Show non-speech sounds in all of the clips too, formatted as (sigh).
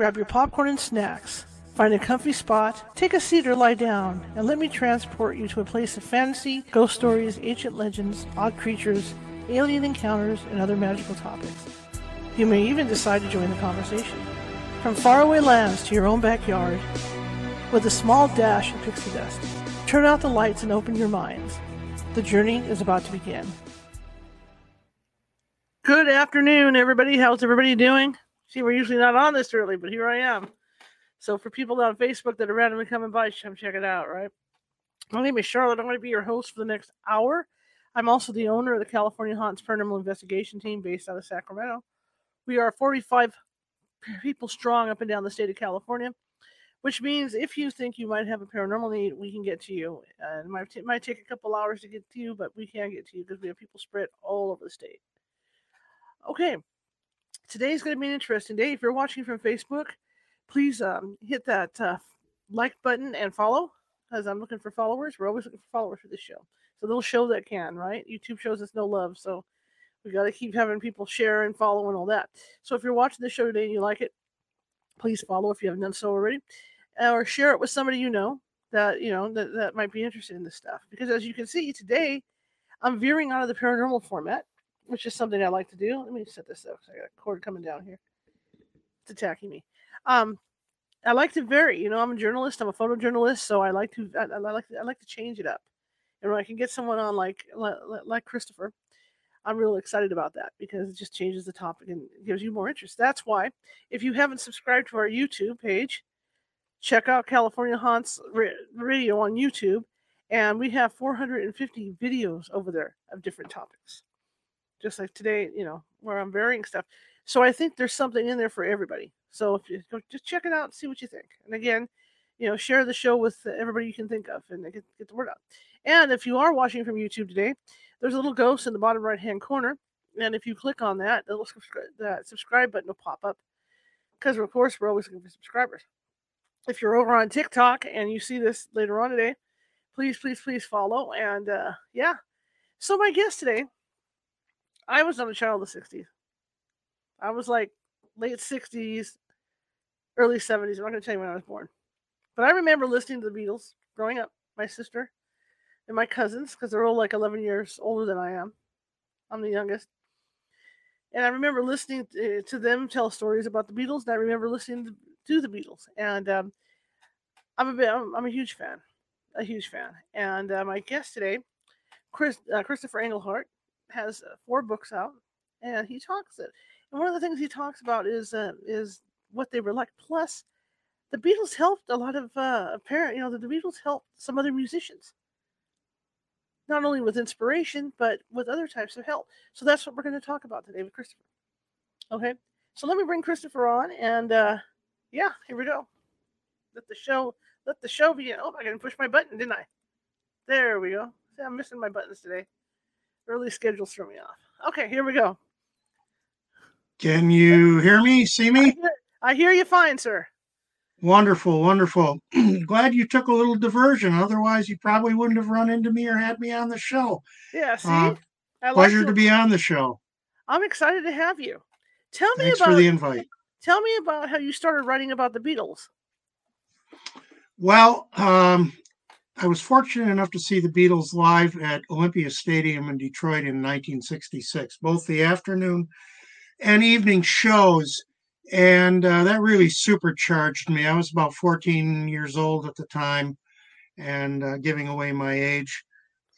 grab your popcorn and snacks, find a comfy spot, take a seat or lie down, and let me transport you to a place of fantasy, ghost stories, ancient legends, odd creatures, alien encounters, and other magical topics. You may even decide to join the conversation. From faraway lands to your own backyard, with a small dash of pixie dust. Turn out the lights and open your minds. The journey is about to begin. Good afternoon, everybody. How's everybody doing? See, we're usually not on this early, but here I am. So, for people on Facebook that are randomly coming by, come check it out, right? My name is Charlotte. I'm going to be your host for the next hour. I'm also the owner of the California Haunts Paranormal Investigation Team based out of Sacramento. We are 45 people strong up and down the state of California, which means if you think you might have a paranormal need, we can get to you. And it might, it might take a couple hours to get to you, but we can get to you because we have people spread all over the state. Okay, today's going to be an interesting day. If you're watching from Facebook, please um, hit that uh, like button and follow because I'm looking for followers. We're always looking for followers for this show. So little show that can, right? YouTube shows us no love. So we got to keep having people share and follow and all that. So if you're watching the show today and you like it, please follow if you haven't done so already, or share it with somebody you know that you know that, that might be interested in this stuff. Because as you can see today, I'm veering out of the paranormal format, which is something I like to do. Let me set this up. Because I got a cord coming down here. It's attacking me. Um, I like to vary. You know, I'm a journalist. I'm a photojournalist, so I like to I, I like to, I like to change it up. And when I can get someone on like like, Kristofer, I'm really excited about that because it just changes the topic and gives you more interest. That's why, if you haven't subscribed to our YouTube page, check out California Haunts Radio on YouTube. And we have 450 videos over there of different topics. Just like today, you know, where I'm varying stuff. So I think there's something in there for everybody. So if you go, just check it out and see what you think. And again, you know, share the show with everybody you can think of and get, get the word out. And if you are watching from YouTube today, there's a little ghost in the bottom right hand corner. And if you click on that, the subscribe, that subscribe button will pop up. Because, of course, we're always looking for subscribers. If you're over on TikTok and you see this later on today, please, please, please follow. And uh, yeah. So, my guest today, I was not a child of the 60s. I was like late 60s, early 70s. I'm not going to tell you when I was born. But I remember listening to the Beatles growing up. My sister, and my cousins because they're all like 11 years older than I am. I'm the youngest. And I remember listening to, to them tell stories about the Beatles, and I remember listening to, the Beatles. And um, I'm a bit, I'm, I'm, a huge fan, a huge fan. And uh, my guest today, Chris, uh, Kristofer Engelhardt, has uh, four books out, and he talks it. And one of the things he talks about is uh, is what they were like. Plus, the Beatles helped a lot of uh, parent, you know, the, the Beatles helped some other musicians not only with inspiration, but with other types of help. So that's what we're going to talk about today with Kristofer. Okay, so let me bring Kristofer on, and uh, yeah, here we go. Let the show, let the show begin. Oh, I didn't push my button, didn't I? There we go. See, I'm missing my buttons today. Early schedules throw me off. Okay, here we go. Can you hear me? See me? I hear, I hear you fine, sir. Wonderful, wonderful. (clears throat) Glad you took a little diversion. Otherwise, you probably wouldn't have run into me or had me on the show. Yeah, see? Uh, pleasure like to, to be on the show. I'm excited to have you. Tell me Thanks about for the invite. Tell me about how you started writing about the Beatles. Well, um, I was fortunate enough to see the Beatles live at Olympia Stadium in Detroit in 1966, both the afternoon and evening shows and uh, that really supercharged me. I was about 14 years old at the time, and uh, giving away my age,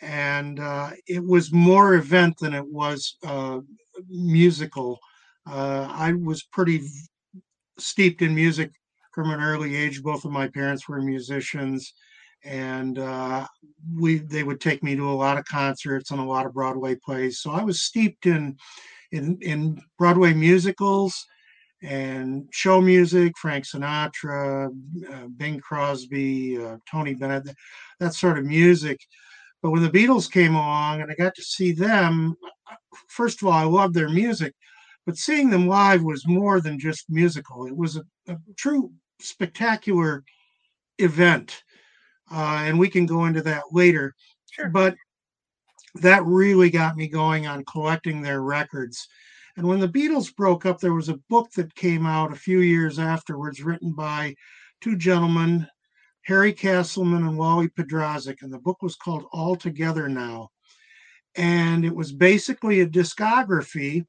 and uh, it was more event than it was uh, musical. Uh, I was pretty steeped in music from an early age. Both of my parents were musicians, and uh, we they would take me to a lot of concerts and a lot of Broadway plays. So I was steeped in in, in Broadway musicals and show music, Frank Sinatra, uh, Bing Crosby, uh, Tony Bennett, that sort of music. But when the Beatles came along and I got to see them, first of all, I loved their music, but seeing them live was more than just musical. It was a, a true spectacular event. Uh, and we can go into that later. Sure. But that really got me going on collecting their records And when the Beatles broke up, there was a book that came out a few years afterwards, written by two gentlemen, Harry Castleman and Wally Podrazik. And the book was called All Together Now. And it was basically a discography,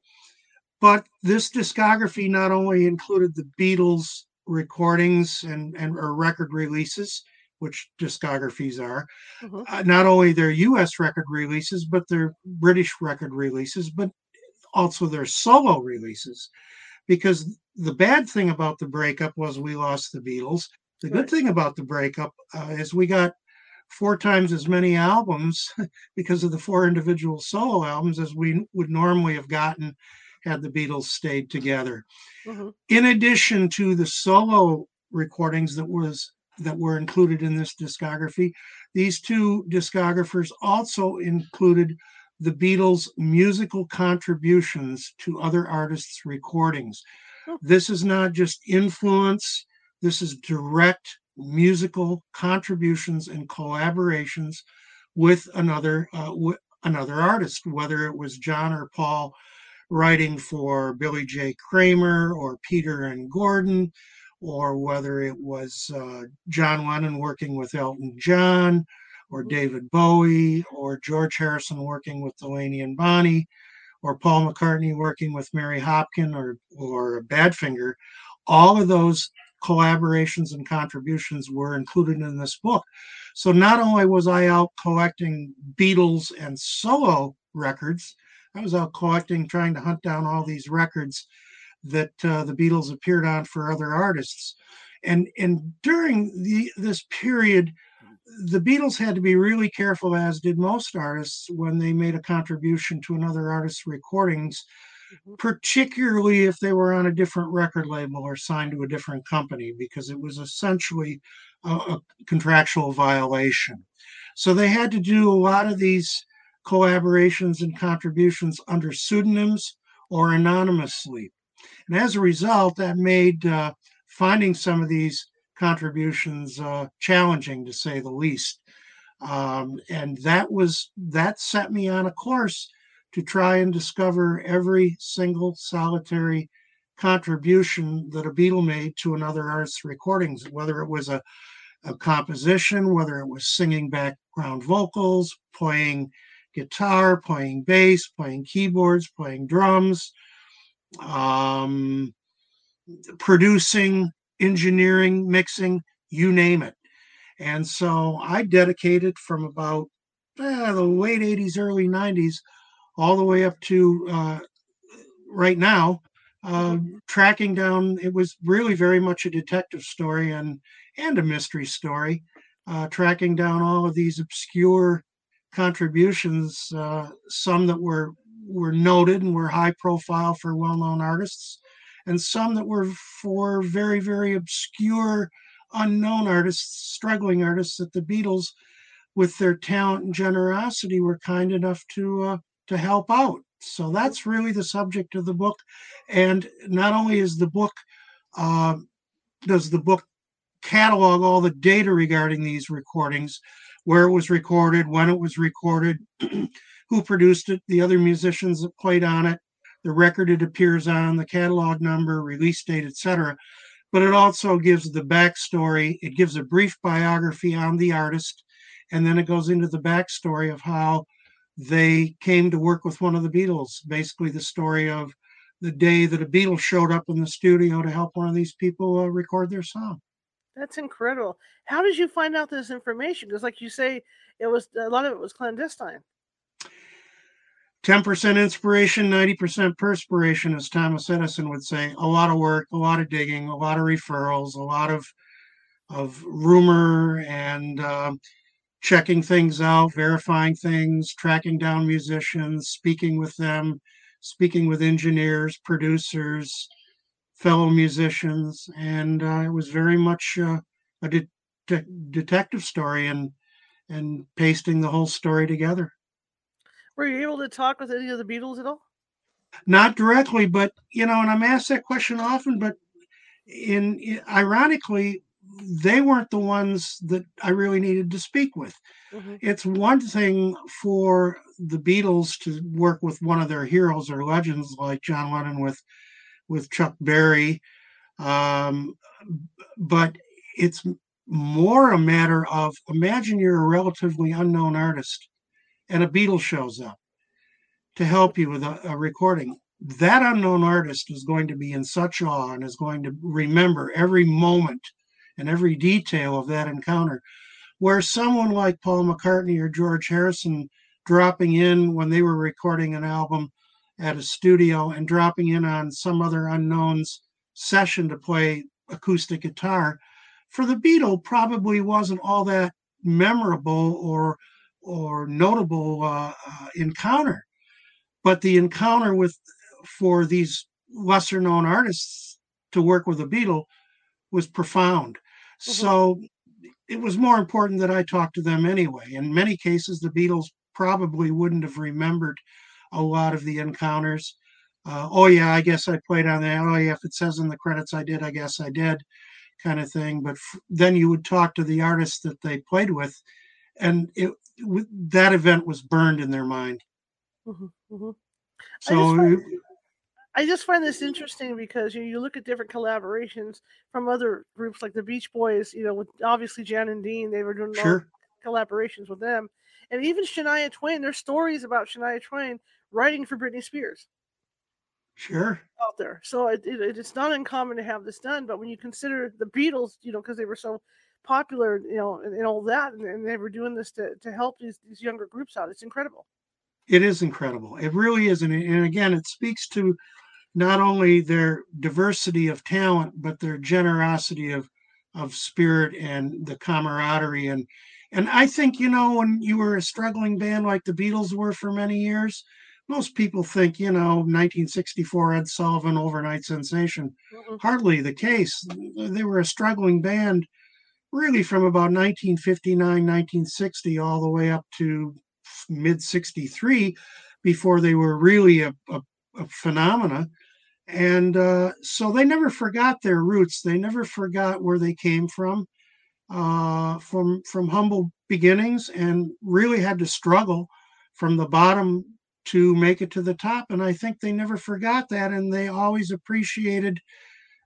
but this discography not only included the Beatles recordings and, and or record releases, which discographies are, mm-hmm. uh, not only their US record releases, but their British record releases, but also their solo releases. Because the bad thing about the breakup was we lost the Beatles. The good thing about the breakup uh, is we got four times as many albums (laughs) because of the four individual solo albums as we would normally have gotten had the Beatles stayed together. Mm-hmm. In addition to the solo recordings that was that were included in this discography, these two discographers also included the Beatles' musical contributions to other artists' recordings. Oh. This is not just influence, this is direct musical contributions and collaborations with another uh, w- another artist, whether it was John or Paul writing for Billy J. Kramer or Peter and Gordon, or whether it was uh, John Lennon working with Elton John, or. David Bowie, or George Harrison working with Delaney and Bonnie, or Paul McCartney working with Mary Hopkin or or Badfinger. All of those collaborations and contributions were included in this book. So not only was I out collecting Beatles and solo records, I was out collecting, trying to hunt down all these records that uh, the Beatles appeared on for other artists. And and during the this period, the Beatles had to be really careful, as did most artists, when they made a contribution to another artist's recordings, mm-hmm. particularly if they were on a different record label or signed to a different company, because it was essentially a, a contractual violation. So they had to do a lot of these collaborations and contributions under pseudonyms or anonymously. And as a result, that made uh, finding some of these contributions uh, challenging to say the least. Um, and that was that set me on a course to try and discover every single solitary contribution that a Beatle made to another artist's recordings, whether it was a, a composition, whether it was singing background vocals, playing guitar, playing bass, playing keyboards, playing drums, um, producing, engineering, mixing, you name it. And so I dedicated from about eh, the late 80s, early 90s, all the way up to uh, right now, uh, tracking down. It was really very much a detective story and and a mystery story, uh, tracking down all of these obscure contributions, uh, some that were were noted and were high profile for well-known artists, and some that were for very very obscure, unknown artists, struggling artists that the Beatles, with their talent and generosity, were kind enough to uh, to help out. So that's really the subject of the book, and not only is the book uh, does the book catalog all the data regarding these recordings where it was recorded, when it was recorded, (clears throat) who produced it, the other musicians that played on it, the record it appears on, the catalog number, release date, etc. But it also gives the backstory. It gives a brief biography on the artist, and then it goes into the backstory of how they came to work with one of the Beatles. Basically, the story of the day that a Beatle showed up in the studio to help one of these people uh, record their song. That's incredible. How did you find out this information? Because, like you say, it was a lot of it was clandestine. 10% inspiration, 90% perspiration, as Thomas Edison would say. A lot of work, a lot of digging, a lot of referrals, a lot of of rumor and uh, checking things out, verifying things, tracking down musicians, speaking with them, speaking with engineers, producers, fellow musicians, and uh, it was very much uh, a de- de- detective story and and pasting the whole story together. Were you able to talk with any of the Beatles at all? Not directly, but you know, and I'm asked that question often. But in, in ironically, they weren't the ones that I really needed to speak with. Mm-hmm. It's one thing for the Beatles to work with one of their heroes or legends like John Lennon with with Chuck Berry, um, but it's more a matter of imagine you're a relatively unknown artist and a Beatle shows up to help you with a, a recording. That unknown artist is going to be in such awe and is going to remember every moment and every detail of that encounter. Where someone like Paul McCartney or George Harrison dropping in when they were recording an album at a studio and dropping in on some other unknown's session to play acoustic guitar for the Beatle probably wasn't all that memorable or or notable uh, uh, encounter but the encounter with for these lesser known artists to work with a Beatle was profound Mm-hmm. So it was more important that I talk to them anyway. In many cases, the Beatles probably wouldn't have remembered a lot of the encounters. Uh, oh yeah, I guess I played on that. Oh yeah, if it says in the credits I did, I guess I did, kind of thing. But f- then you would talk to the artists that they played with, and it that event was burned in their mind. Mm-hmm, mm-hmm. So I just find this interesting because you, you look at different collaborations from other groups like the Beach Boys, you know, with obviously Jan and Dean, they were doing sure. collaborations with them. And even Shania Twain, there's stories about Shania Twain writing for Britney Spears. Sure. Out there. So it, it, it's not uncommon to have this done. But when you consider the Beatles, you know, because they were so popular, you know, and, and all that, and, and, they were doing this to, to help these, these younger groups out, it's incredible. It is incredible. It really is. And, and again, it speaks to not only their diversity of talent, but their generosity of of spirit and the camaraderie and and I think you know when you were a struggling band like the Beatles were for many years, most people think you know 1964 Ed Sullivan overnight sensation. Mm-hmm. Hardly the case. They were a struggling band really from about 1959 1960 all the way up to mid 63 before they were really a, a, a phenomena and uh, so they never forgot their roots. They never forgot where they came from, uh, from from humble beginnings, and really had to struggle from the bottom to make it to the top. And I think they never forgot that, and they always appreciated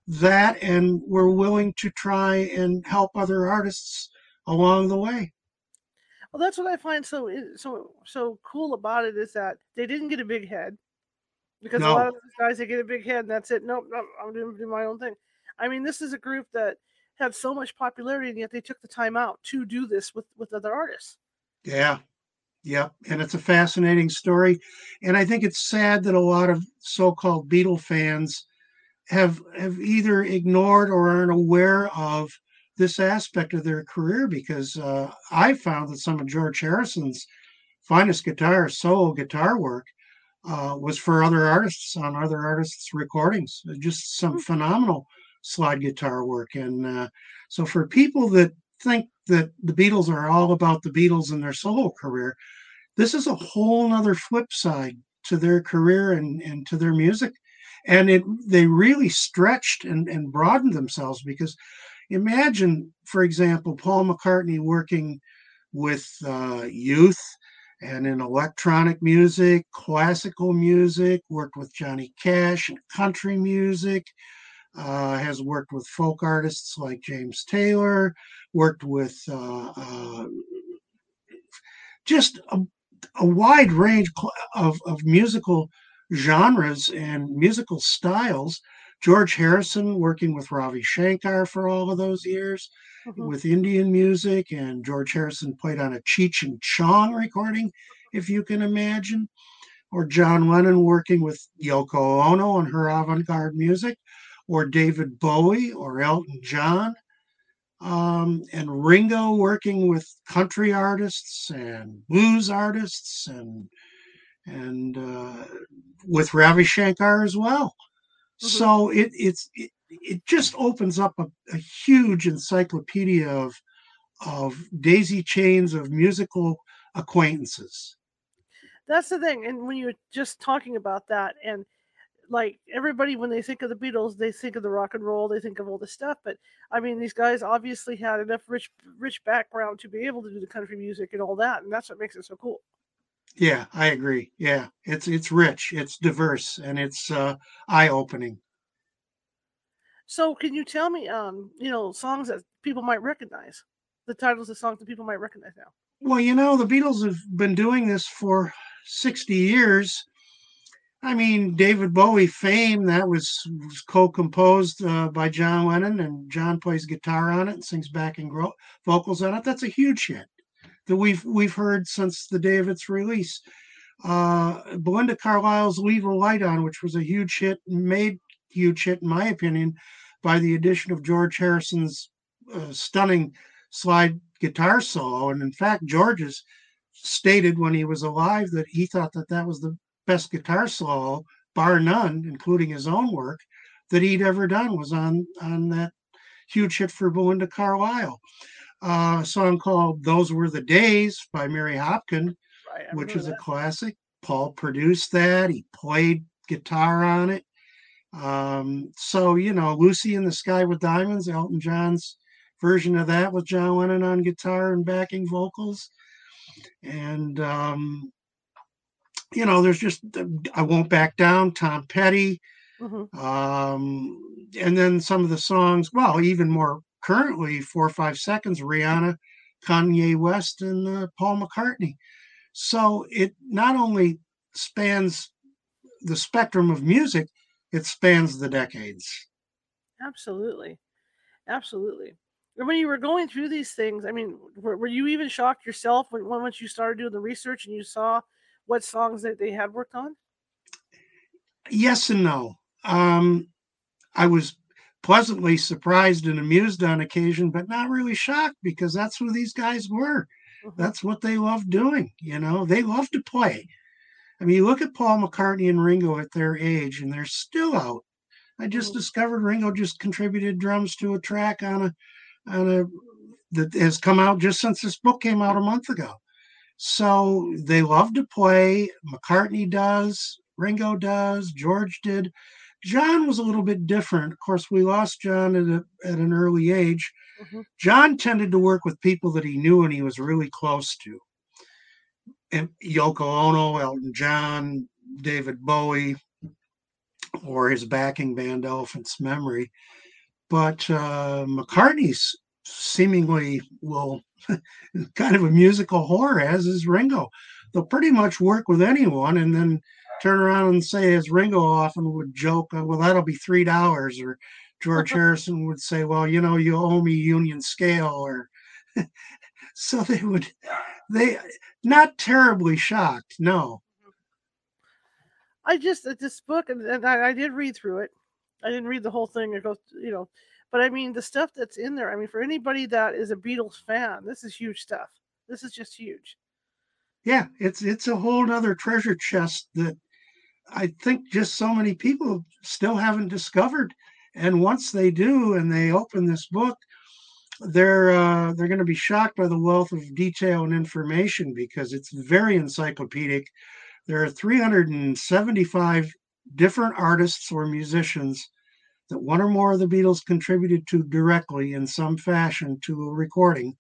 that, and we're willing to try and help other artists along the way. Well, that's what I find so eh, so so cool about it is that they didn't get a big head because no. a lot of these guys they get a big head and that's it. Nope, nope I'm doing, doing my own thing. I mean, this is a group that had so much popularity and yet they took the time out to do this with with other artists. Yeah. Yep. And it's a fascinating story. And I think it's sad that a lot of so-called Beatle fans have have either ignored or aren't aware of this aspect of their career because uh, I found that some of George Harrison's finest guitar solo guitar work uh, was for other artists on other artists' recordings. Just some hmm. phenomenal slide guitar work. And uh, so, for people that think that the Beatles are all about the Beatles and their solo career, this is a whole other flip side to their career and, and to their music. And it they really stretched and, and broadened themselves because imagine, for example, Paul McCartney working with uh, youth and in electronic music, classical music, worked with Johnny Cash and country music, uh, has worked with folk artists like James Taylor, worked with uh, uh, just a, a, wide range of, of musical genres and musical styles. George Harrison working with Ravi Shankar for all of those years mm-hmm. with Indian music, and George Harrison played on a Cheech and Chong recording, if you can imagine, or John Lennon working with Yoko Ono on her avant garde music, or David Bowie or Elton John. Um, and Ringo working with country artists and blues artists and and uh, with Ravi Shankar as well. Mm-hmm. So it it's it, it just opens up a, a huge encyclopedia of of daisy chains of musical acquaintances. That's the thing. And when you're just talking about that, and like everybody when they think of the Beatles, they think of the rock and roll, they think of all this stuff. But I mean, these guys obviously had enough rich, rich background to be able to do the country music and all that, and that's what makes it so cool. Yeah, I agree. Yeah, it's it's rich, it's diverse, and it's uh, eye opening. So, can you tell me, um, you know, songs that people might recognize? The titles of songs that people might recognize now. Well, you know, the Beatles have been doing this for sixty years. I mean, David Bowie fame that was, was co-composed uh, by John Lennon, and John plays guitar on it and sings backing vocals on it. That's a huge hit that we've we've heard since the day of its release. Uh, Belinda Carlisle's "Leave a Light On," which was a huge hit, made huge hit in my opinion by the addition of George Harrison's uh, stunning slide guitar solo. And in fact, George's stated when he was alive that he thought that that was the best guitar solo, bar none, including his own work, that he'd ever done was on on that huge hit for Belinda Carlisle uh, song called Those Were the Days by Mary Hopkin, right, which is that. a classic. Paul produced that. He played guitar on it. Um, so, you know, Lucy in the Sky with Diamonds, Elton John's version of that with John Lennon on guitar and backing vocals. And, um, you know, there's just, I Won't Back Down, Tom Petty. Mm-hmm. Um, and then some of the songs, well, even more currently four or five seconds rihanna kanye west and uh, paul mccartney. So it not only spans the spectrum of music it spans the decades. Absolutely. Absolutely. And when you were going through these things i mean were, were you even shocked yourself when once you started doing the research and you saw what songs that they had worked on? Yes and no. Um, i was pleasantly surprised and amused on occasion, but not really shocked because that's who these guys were. Mm-hmm. That's what they loved doing. You know, they love to play. I mean, you look at Paul McCartney and Ringo at their age, and they're still out. I just mm-hmm. discovered Ringo just contributed drums to a track on a on a that has come out just since this book came out a month ago. So they love to play. McCartney does, Ringo does, George did. John was a little bit different. Of course, we lost John at, a, at an early age. Mm-hmm. John tended to work with people that he knew and he was really close to. And Yoko Ono, Elton John, David Bowie, or his backing band Elephant's Memory. But uh, McCartney's seemingly will (laughs) kind of a musical horror, as is Ringo. They'll pretty much work with anyone and then turn around and say, as Ringo often would joke, uh, well, that'll be three dollars, or George (laughs) Harrison would say, well, you know, you owe me Union Scale, or (laughs) so they would, they not terribly shocked, no. I just this book, and, and I, I did read through it. I didn't read the whole thing. It goes, you know, but I mean the stuff that's in there. I mean, for anybody that is a Beatles fan, this is huge stuff. This is just huge. Yeah, it's it's a whole other treasure chest that I think just so many people still haven't discovered. And once they do, and they open this book, they're uh, they're going to be shocked by the wealth of detail and information because it's very encyclopedic. There are 375 different artists or musicians that one or more of the Beatles contributed to directly in some fashion to a recording.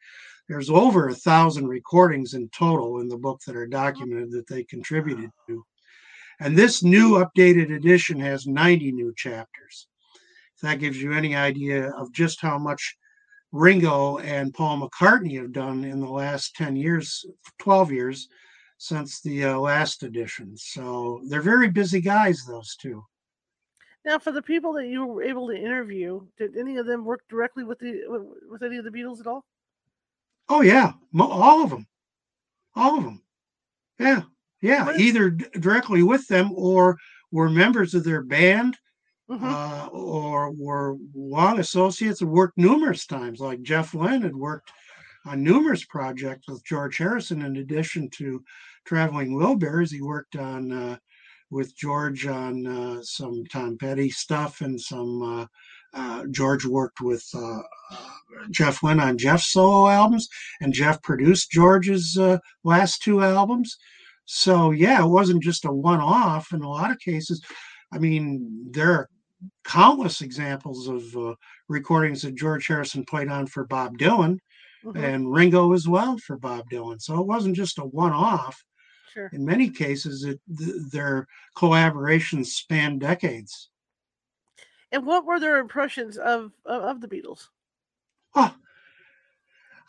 There's over a thousand recordings in total in the book that are documented that they contributed to. And this new updated edition has 90 new chapters. If that gives you any idea of just how much Ringo and Paul McCartney have done in the last 10 years, 12 years since the uh, last edition. So they're very busy guys, those two. Now, for the people that you were able to interview, did any of them work directly with the with any of the Beatles at all? Oh yeah, all of them, all of them. Yeah, yeah, either directly with them or were members of their band mm-hmm. uh, or were long associates and worked numerous times. Like Jeff Lynne had worked on numerous projects with George Harrison in addition to Traveling Wilburys. He worked on uh, with George on uh, some Tom Petty stuff and some. Uh, uh, George worked with uh, Jeff Lynne on Jeff's solo albums, and Jeff produced George's last two albums. So yeah, it wasn't just a one-off in a lot of cases. I mean, there are countless examples of uh, recordings that George Harrison played on for Bob Dylan mm-hmm. and Ringo as well for Bob Dylan. So it wasn't just a one off. Sure. In many cases, it, th- their collaborations span decades. And what were their impressions of, of, of the Beatles? Oh,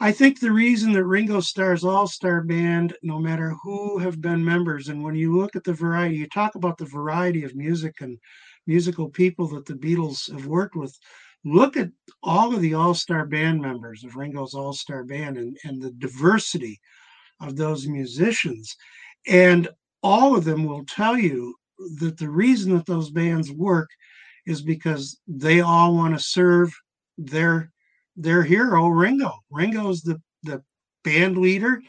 I think the reason that Ringo Starr's All Star Band, no matter who have been members, and when you look at the variety, you talk about the variety of music and musical people that the Beatles have worked with. Look at all of the All Star Band members of Ringo's All Star Band and, and the diversity of those musicians. And all of them will tell you that the reason that those bands work is because they all want to serve their their hero Ringo. Ringo's the the band leader,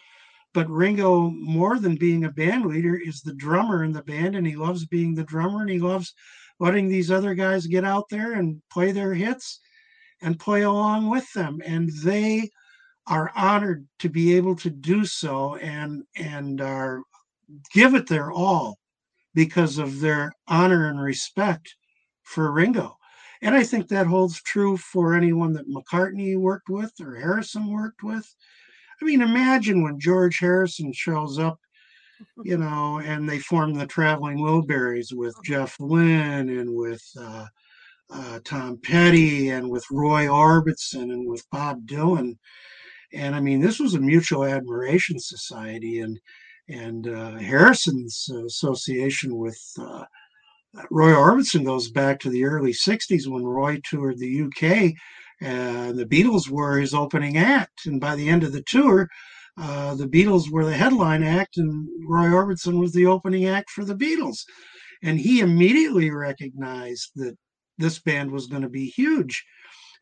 but Ringo more than being a band leader is the drummer in the band and he loves being the drummer and he loves letting these other guys get out there and play their hits and play along with them and they are honored to be able to do so and and are give it their all because of their honor and respect for Ringo. And I think that holds true for anyone that McCartney worked with or Harrison worked with. I mean, imagine when George Harrison shows up, (laughs) you know, and they form the Traveling Wilburys with Jeff Lynne and with uh, uh, Tom Petty and with Roy Orbison and with Bob Dylan. And I mean, this was a mutual admiration society, and and uh, Harrison's association with uh, Roy Orbison goes back to the early 60s when Roy toured the UK and the Beatles were his opening act. And by the end of the tour, uh, the Beatles were the headline act and Roy Orbison was the opening act for the Beatles. And he immediately recognized that this band was going to be huge.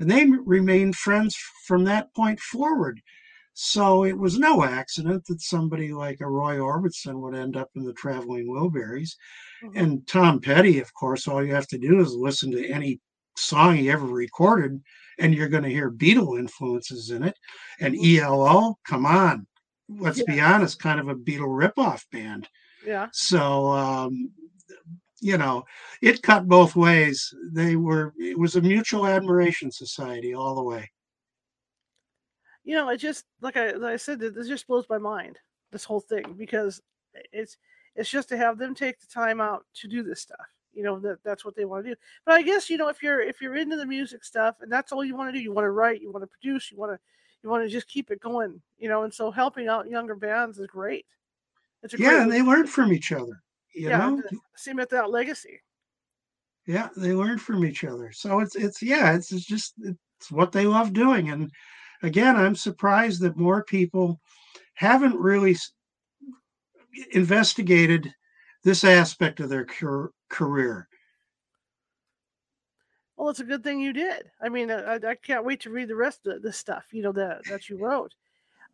And they remained friends from that point forward. So it was no accident that somebody like a Roy Orbison would end up in the Traveling Wilburys. Mm-hmm. And Tom Petty, of course, all you have to do is listen to any song he ever recorded, and you're going to hear Beatle influences in it. And mm-hmm. ELO, come on, let's yeah. be honest, kind of a Beatle ripoff band. Yeah. So, um, you know, it cut both ways. They were, it was a mutual admiration society all the way you know, it just like I, like I said, this just blows my mind. This whole thing because it's it's just to have them take the time out to do this stuff. You know that that's what they want to do. But I guess you know if you're if you're into the music stuff and that's all you want to do, you want to write, you want to produce, you want to you want to just keep it going. You know, and so helping out younger bands is great. It's yeah, great and they learn from each other. You yeah, know, same at that legacy. Yeah, they learn from each other. So it's it's yeah, it's, it's just it's what they love doing, and again, I'm surprised that more people haven't really investigated this aspect of their career. Well, it's a good thing you did. I mean, I, I can't wait to read the rest of the stuff, you know, that, that you wrote.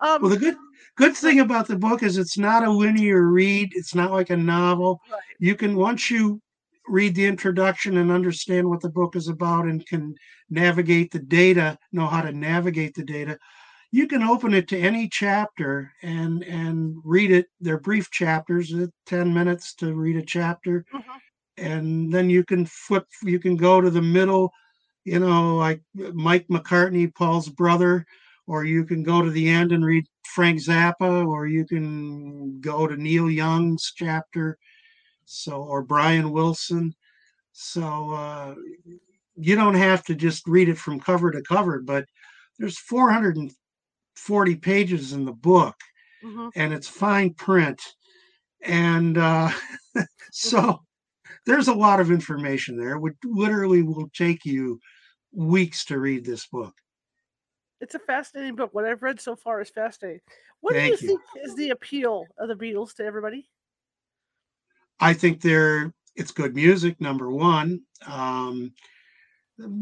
Um, well, the good good thing about the book is it's not a linear read. It's not like a novel. Right. You can once you read the introduction and understand what the book is about and can navigate the data, know how to navigate the data, you can open it to any chapter and and read it. They're brief chapters, uh, 10 minutes to read a chapter. Mm-hmm. And then you can flip, you can go to the middle, you know, like Mike McCartney, Paul's brother, or you can go to the end and read Frank Zappa, or you can go to Neil Young's chapter so or Brian Wilson. So uh, you don't have to just read it from cover to cover, but there's 440 pages in the book, mm-hmm. and it's fine print, and uh, (laughs) so there's a lot of information there. It would literally will take you weeks to read this book. It's a fascinating book. What I've read so far is fascinating. What Thank do you, you, think is the appeal of the Beatles to everybody? I think they're it's good music. Number one, um,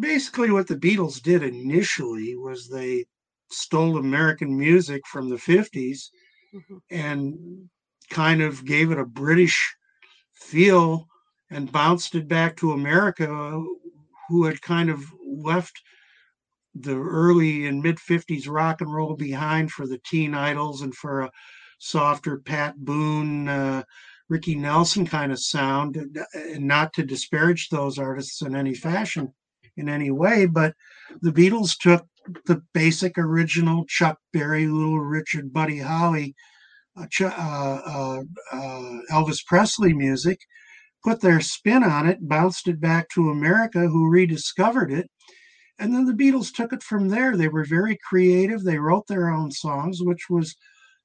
basically what the Beatles did initially was they stole American music from the 50s mm-hmm. and kind of gave it a British feel and bounced it back to America, who had kind of left the early and mid 50s rock and roll behind for the teen idols and for a softer Pat Boone, uh, Ricky Nelson kind of sound, and not to disparage those artists in any fashion, in any way, but the Beatles took the basic original Chuck Berry, Little Richard, Buddy Holly, uh, uh, uh, uh, Elvis Presley music, put their spin on it, bounced it back to America, who rediscovered it. And then the Beatles took it from there. They were very creative. They wrote their own songs, which was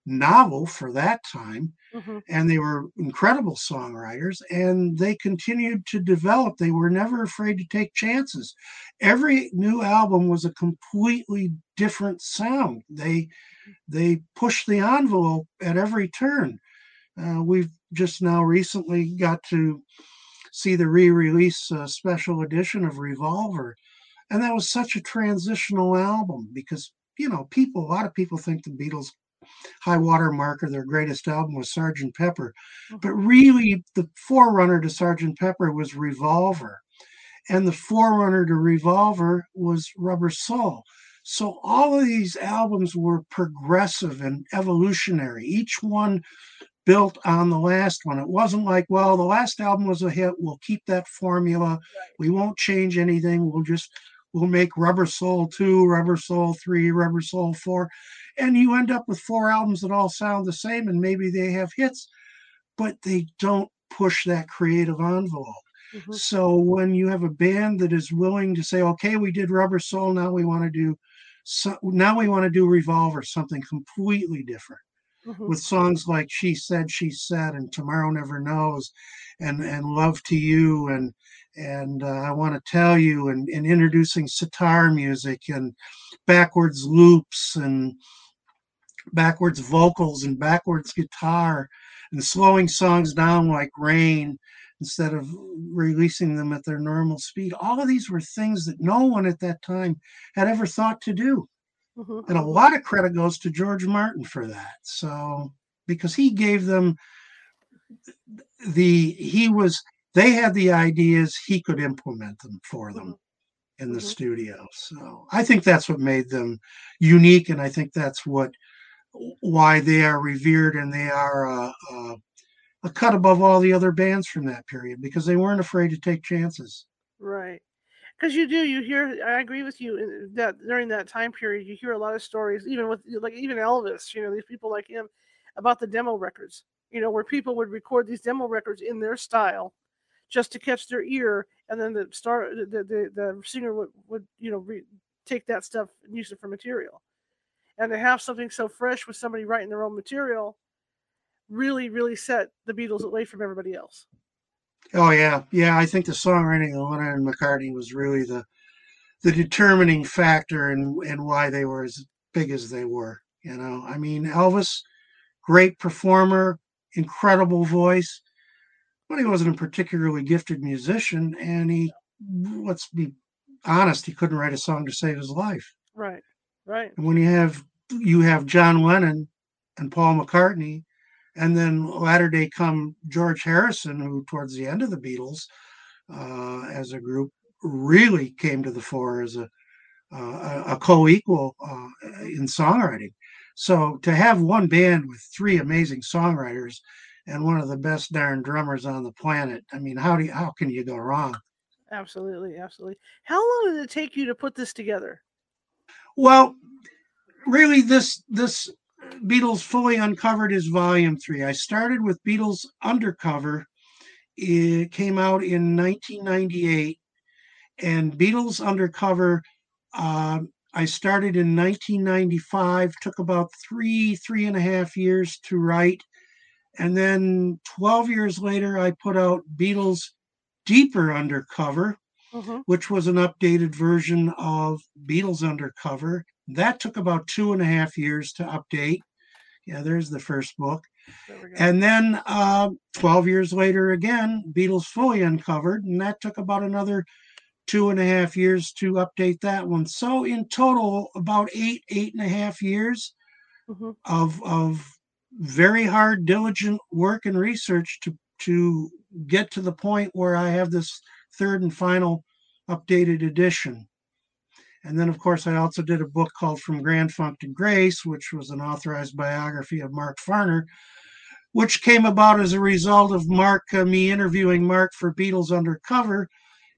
novel for that time. Mm-hmm. And they were incredible songwriters and they continued to develop. They were never afraid to take chances. Every new album was a completely different sound. They they pushed the envelope at every turn. Uh, we've just now recently got to see the re-release uh, special edition of Revolver, and that was such a transitional album because you know people a lot of people think the Beatles high water mark or their greatest album was Sergeant Pepper, but mm-hmm. really the forerunner to Sergeant Pepper was Revolver, and the forerunner to Revolver was Rubber Soul. So all of these albums were progressive and evolutionary. Each one built on the last one. It wasn't like, well, the last album was a hit. We'll keep that formula. We won't change anything. We'll just we'll make Rubber Soul 2, Rubber Soul 3, Rubber Soul 4. And you end up with four albums that all sound the same and maybe they have hits, but they don't push that creative envelope. Mm-hmm. So when you have a band that is willing to say, okay, we did Rubber Soul, now we want to do so now we want to do Revolver, something completely different. Mm-hmm. With songs like She Said, She Said, and Tomorrow Never Knows, and and Love to You, and and uh, I want to tell you, and, and introducing sitar music and backwards loops and backwards vocals and backwards guitar, and slowing songs down like Rain instead of releasing them at their normal speed. All of these were things that no one at that time had ever thought to do. Mm-hmm. And a lot of credit goes to George Martin for that. So, because he gave them the, he was, they had the ideas, he could implement them for them mm-hmm. in the mm-hmm. studio. So, I think that's what made them unique. And I think that's what, why they are revered and they are uh, uh, a cut above all the other bands from that period because they weren't afraid to take chances. Right. Because you do, you hear. I agree with you that during that time period, you hear a lot of stories, even with like even Elvis. You know, these people like him about the demo records. You know, where people would record these demo records in their style, just to catch their ear, and then the star, the the, the singer would would you know re, take that stuff and use it for material, and to have something so fresh with somebody writing their own material really, really set the Beatles away from everybody else. Oh yeah, yeah. I think the songwriting of Lennon and McCartney was really the the determining factor and and why they were as big as they were. You know, I mean, Elvis, great performer, incredible voice, but he wasn't a particularly gifted musician, and he, let's be honest, he couldn't write a song to save his life. Right, right. And when you have you have John Lennon and Paul McCartney and then latter day come George Harrison, who towards the end of the Beatles, uh, as a group, really came to the fore as a uh, a co-equal uh, in songwriting. So to have one band with three amazing songwriters and one of the best darn drummers on the planet, I mean, how do you, how can you go wrong? Absolutely, absolutely. How long did it take you to put this together? Well, really, this this Beatles Fully Uncovered is volume three. I started with Beatles Undercover. It came out in 1998. And Beatles Undercover, uh, I started in 1995, took about three, three and a half years to write. And then 12 years later, I put out Beatles Deeper Undercover, mm-hmm. which was an updated version of Beatles Undercover. That took about two and a half years to update. Yeah, there's the first book. And then uh, 12 years later, again, Beatles Fully Uncovered, and that took about another two and a half years to update that one. So in total, about eight, eight and a half years mm-hmm. of of very hard, diligent work and research to to get to the point where I have this third and final updated edition. And then, of course, I also did a book called From Grand Funk to Grace, which was an authorized biography of Mark Farner, which came about as a result of Mark, uh, me interviewing Mark for Beatles Undercover.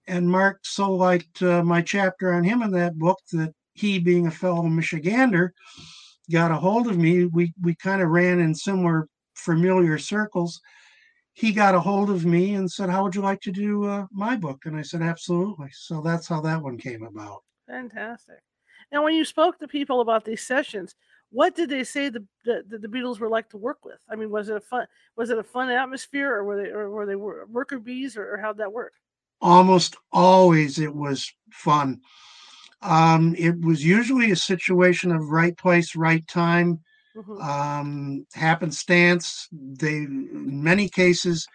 And Mark so liked uh, my chapter on him in that book that he, being a fellow Michigander, got a hold of me. We, we kind of ran in similar familiar circles. He got a hold of me and said, How would you like to do uh, my book? And I said, Absolutely. So that's how that one came about. Fantastic. Now, when you spoke to people about these sessions, what did they say the, the, the Beatles were like to work with? I mean, was it a fun was it a fun atmosphere, or were they or were they worker bees, or, or how'd that work? Almost always, it was fun. Um, it was usually a situation of right place, right time, mm-hmm. um, happenstance. They, in many cases,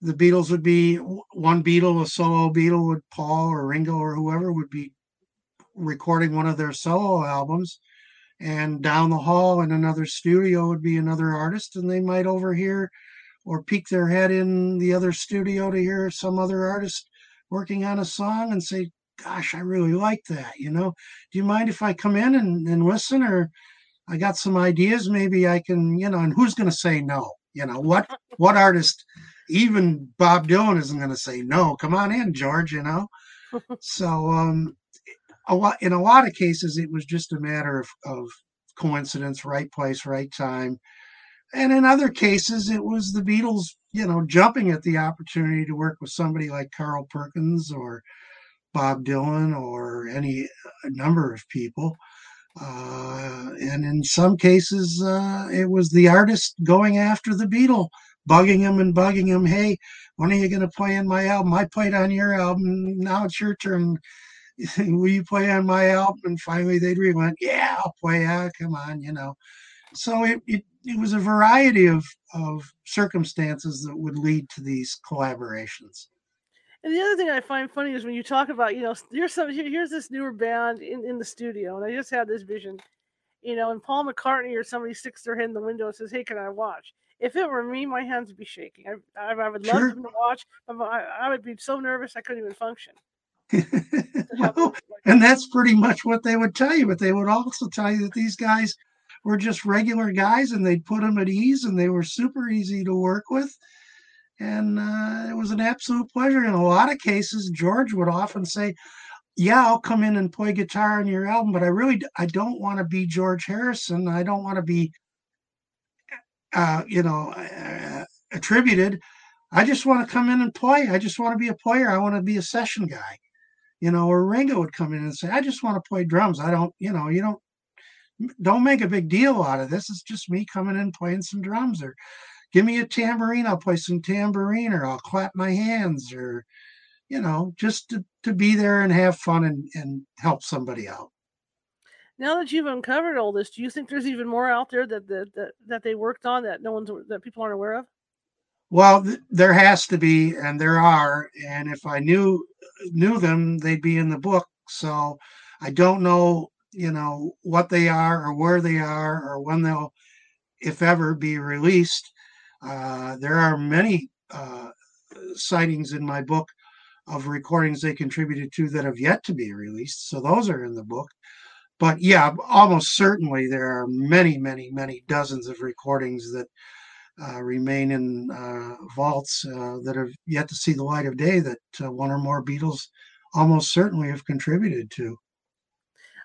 the Beatles would be one Beatle, a solo Beatle, would Paul or Ringo or whoever would be recording one of their solo albums and down the hall in another studio would be another artist and they might overhear or peek their head in the other studio to hear some other artist working on a song and say gosh i really like that you know do you mind if i come in and, and listen or i got some ideas maybe i can you know and who's going to say no? You know what what artist even bob dylan isn't going to say no. Come on in george you know? (laughs) So um a lot in a lot of cases it was just a matter of, of coincidence right place right time. And in other cases it was the beatles you know jumping at the opportunity to work with somebody like carl perkins or bob dylan or any number of people and in some cases uh, it was the artist going after the beatle bugging him and bugging him hey when are you going to play in my album i played on your album now it's your turn (laughs) will you play on my album? And finally they'd went, yeah, I'll play. Ah, come on, you know. So it, it, it was a variety of, of circumstances that would lead to these collaborations. And the other thing I find funny is when you talk about, you know, here's some here's this newer band in, in the studio, and I just had this vision, you know, and Paul McCartney or somebody sticks their head in the window and says, "Hey, can I watch?" If it were me, my hands would be shaking. I, I, I would love sure. to watch, but I, I would be so nervous I couldn't even function. (laughs) well, and that's pretty much what they would tell you, but they would also tell you that these guys were just regular guys and they'd put them at ease and they were super easy to work with. And uh, it was an absolute pleasure. In a lot of cases, George would often say, yeah, I'll come in and play guitar on your album, but I really I don't want to be George Harrison. I don't want to be, uh, you know, uh, attributed. I just want to come in and play. I just want to be a player. I want to be a session guy you know, or Ringo would come in and say, I just want to play drums. I don't, you know, you don't don't make a big deal out of this. It's just me coming in playing some drums or give me a tambourine, I'll play some tambourine or I'll clap my hands or you know, just to, to be there and have fun and, and help somebody out. Now that you've uncovered all this, do you think there's even more out there that that that, that they worked on that no one's that people aren't aware of? Well, th- there has to be, and there are. And if I knew knew them, they'd be in the book. So I don't know, you know, what they are or where they are or when they'll, if ever, be released. Uh, there are many uh, sightings in my book of recordings they contributed to that have yet to be released. So those are in the book. But yeah, almost certainly there are many, many, many dozens of recordings that uh, remain in uh, vaults uh, that have yet to see the light of day that one or more Beatles almost certainly have contributed to.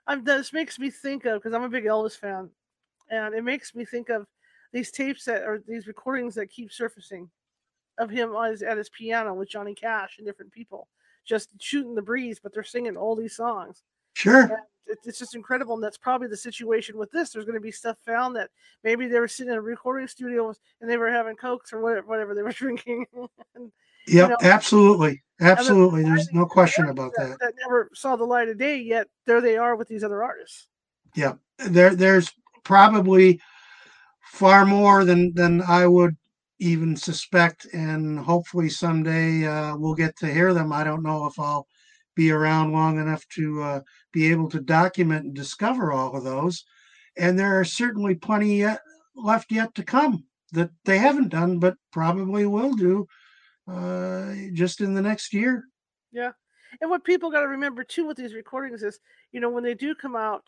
Um, this makes me think of because I'm a big Elvis fan, and it makes me think of these tapes that are these recordings that keep surfacing of him his, at his piano with Johnny Cash and different people, just shooting the breeze, but they're singing all these songs. Sure. And it's just incredible. And that's probably the situation with this. There's going to be stuff found that maybe they were sitting in a recording studio and they were having cokes or whatever, whatever they were (laughs) drinking. and, yeah, you know, absolutely, absolutely. There's no question about that, that. That never saw the light of day yet. There they are with these other artists. Yeah, there there's probably far more than than I would even suspect, and hopefully someday uh, we'll get to hear them. I don't know if I'll be around long enough to uh, be able to document and discover all of those. And there are certainly plenty yet, left yet to come that they haven't done, but probably will do uh, just in the next year. Yeah. And what people got to remember too with these recordings is, you know, when they do come out,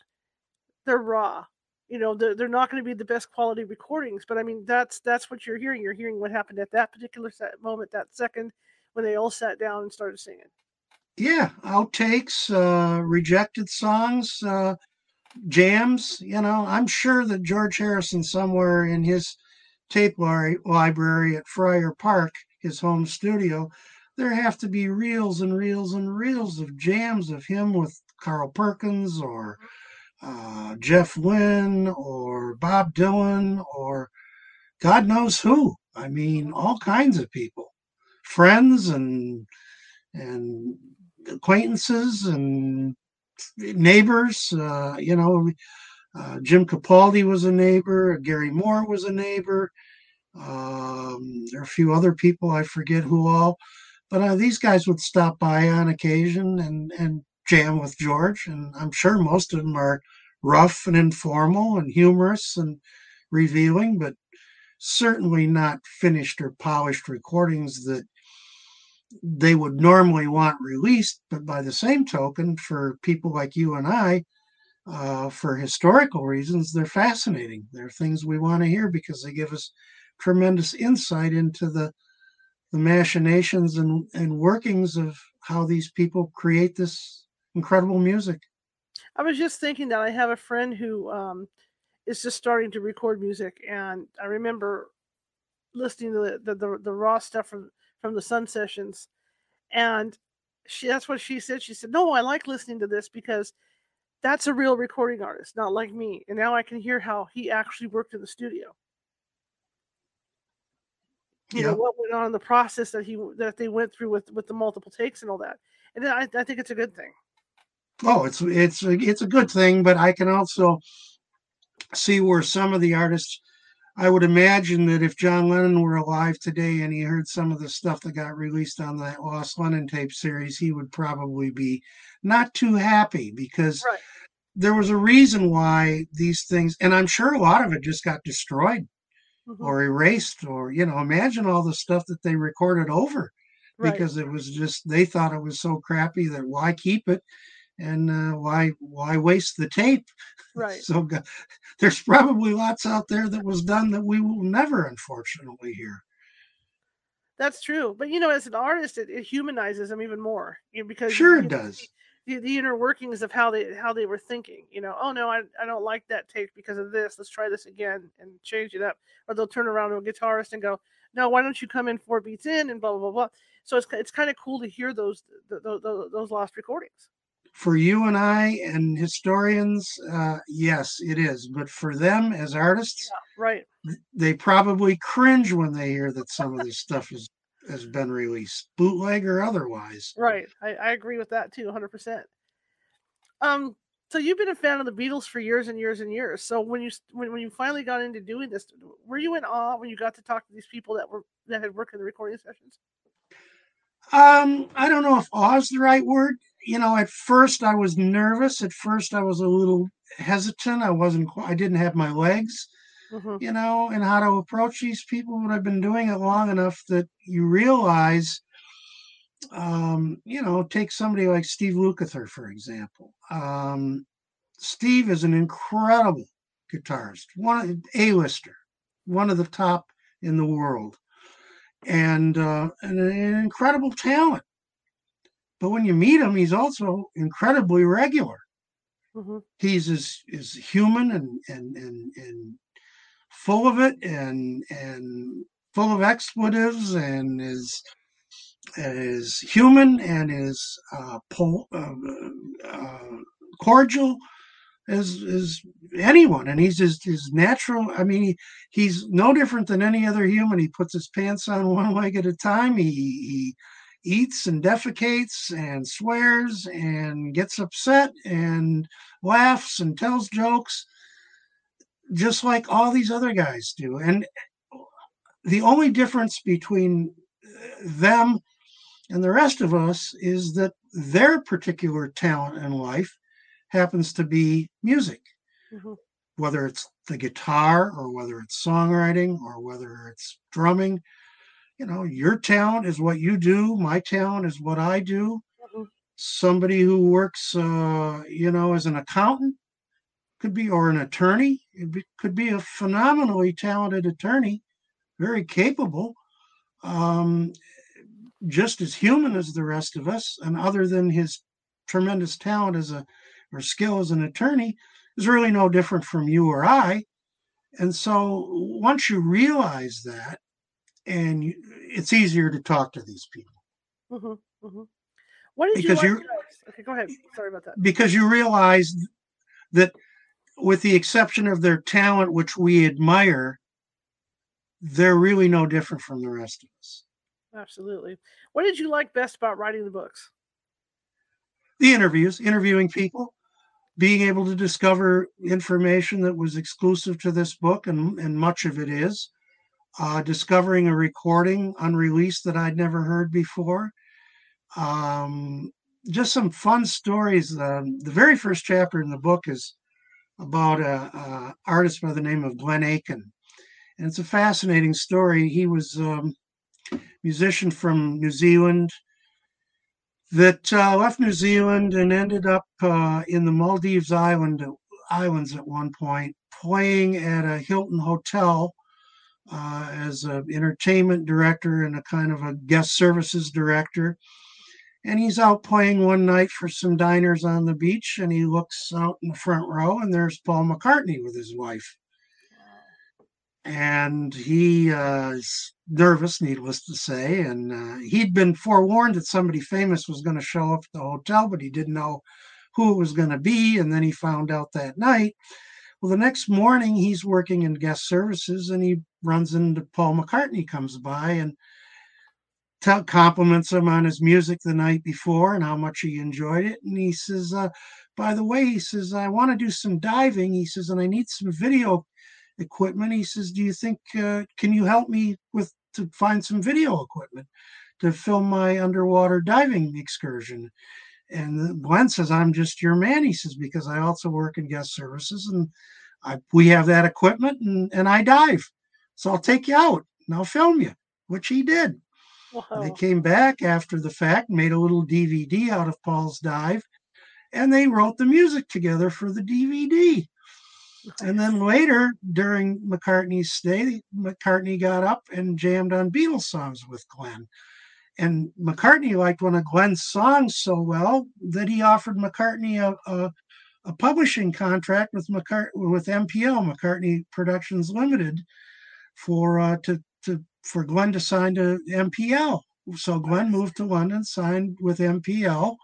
they're raw. You know they're, they're not going to be the best quality recordings but i mean that's that's what you're hearing. You're hearing what happened at that particular set, moment that second when they all sat down and started singing. Yeah outtakes uh rejected songs uh jams you know i'm sure that george harrison somewhere in his tape library at friar park his home studio there have to be reels and reels and reels of jams of him with carl perkins or uh, Jeff Lynne or Bob Dylan or God knows who. I mean, all kinds of people, friends and and acquaintances and neighbors. Uh, you know, uh, Jim Capaldi was a neighbor. Gary Moore was a neighbor. Um, there are a few other people I forget who all, but uh, these guys would stop by on occasion and and jam with George, and I'm sure most of them are rough and informal and humorous and revealing, but certainly not finished or polished recordings that they would normally want released. But by the same token, for people like you and I, uh, for historical reasons, they're fascinating. They're things we want to hear because they give us tremendous insight into the the machinations and, and workings of how these people create this incredible music. I was just thinking that I have a friend who um, is just starting to record music, and I remember listening to the the, the, the raw stuff from from the Sun sessions, and she that's what she said. She said, "No, I like listening to this because." That's a real recording artist, not like me. And now I can hear how he actually worked in the studio you yeah. know what went on in the process that he that they went through with with the multiple takes and all that and I, I think it's a good thing oh it's it's a, it's a good thing but i can also see where some of the artists i would imagine that if john lennon were alive today and he heard some of the stuff that got released on that lost lennon tape series he would probably be not too happy because right. there was a reason why these things and i'm sure a lot of it just got destroyed mm-hmm. or erased or you know imagine all the stuff that they recorded over right. because it was just they thought it was so crappy that why keep it and uh, why why waste the tape? (laughs) Right. So there's probably lots out there that was done that we will never unfortunately hear. That's true but you know as an artist it, it humanizes them even more you know, because sure it does. the, the inner workings of how they how they were thinking you know oh no I, I don't like that tape because of this let's try this again and change it up or they'll turn around to a guitarist and go no why don't you come in four beats in and blah blah blah, blah. so it's, it's kind of cool to hear those those, those lost recordings for you and I and historians, uh, yes, it is. But for them as artists, yeah, right, they probably cringe when they hear that some of this stuff is has been released, bootleg or otherwise. Right, I, I agree with that too, hundred percent. Um, so you've been a fan of the Beatles for years and years and years. So when you when, when you finally got into doing this, were you in awe when you got to talk to these people that were that had worked in the recording sessions? Um, I don't know if awe is the right word. You know, at first I was nervous. At first I was a little hesitant. I wasn't. I didn't have my legs. Mm-hmm. You know, and how to approach these people. But I've been doing it long enough that you realize. Um, you know, take somebody like Steve Lukather for example. Um, Steve is an incredible guitarist, one A-lister, one of the top in the world and, uh, and an incredible talent. But when you meet him, he's also incredibly regular. Mm-hmm. He's as, as human and, and, and, and full of it and, and full of expletives and is, is human and is uh, pol- uh, uh, cordial as as anyone and he's his, his natural i mean he, he's no different than any other human he puts his pants on one (laughs) leg at a time he, he eats and defecates and swears and gets upset and laughs and tells jokes just like all these other guys do and the only difference between them and the rest of us is that their particular talent in life happens to be music, mm-hmm. whether it's the guitar or whether it's songwriting or whether it's drumming. You know, your talent is what you do. My talent is what I do. Mm-hmm. Somebody who works, uh, you know, as an accountant could be, or an attorney. It be, could be a phenomenally talented attorney, very capable, um, just as human as the rest of us. And other than his tremendous talent as a or skill as an attorney, is really no different from you or I. And so once you realize that, and you, it's easier to talk to these people. Mm-hmm, mm-hmm. What did because you like Okay, go ahead. Sorry about that. Because you realize that, with the exception of their talent, which we admire, they're really no different from the rest of us. Absolutely. What did you like best about writing the books? The interviews, interviewing people, being able to discover information that was exclusive to this book, and, and much of it is. Uh, discovering a recording unreleased that I'd never heard before. Um, just some fun stories. Um, the very first chapter in the book is about a, artist by the name of Glenn Aiken, and it's a fascinating story. He was um, a musician from New Zealand that uh, left New Zealand and ended up uh, in the Maldives Island islands at one point, playing at a Hilton hotel uh, as an entertainment director and a kind of a guest services director. And he's out playing one night for some diners on the beach and he looks out in the front row and there's paul mccartney with his wife. And he uh, is nervous needless to say and uh, he'd been forewarned that somebody famous was going to show up at the hotel but he didn't know who it was going to be and then he found out that night. Well the next morning he's working in guest services and he runs into paul mccartney comes by and t- compliments him on his music the night before and how much he enjoyed it. And he says, uh, by the way, he says, I want to do some diving. He says, and I need some video equipment. He says, do you think, uh, can you help me with to find some video equipment to film my underwater diving excursion? And Glenn says, I'm just your man. He says, because I also work in guest services and I, we have that equipment and, and I dive. So I'll take you out and I'll film you, which he did. Wow. They came back after the fact, made a little DVD out of Paul's Dive, and they wrote the music together for the DVD. And then later, during McCartney's stay, McCartney got up and jammed on Beatles songs with Glenn. And McCartney liked one of Glenn's songs so well that he offered McCartney a, a, a publishing contract with McCart- with MPL, McCartney Productions Limited, for uh, to to for Glenn to sign to MPL. So Glenn moved to London, signed with MPL,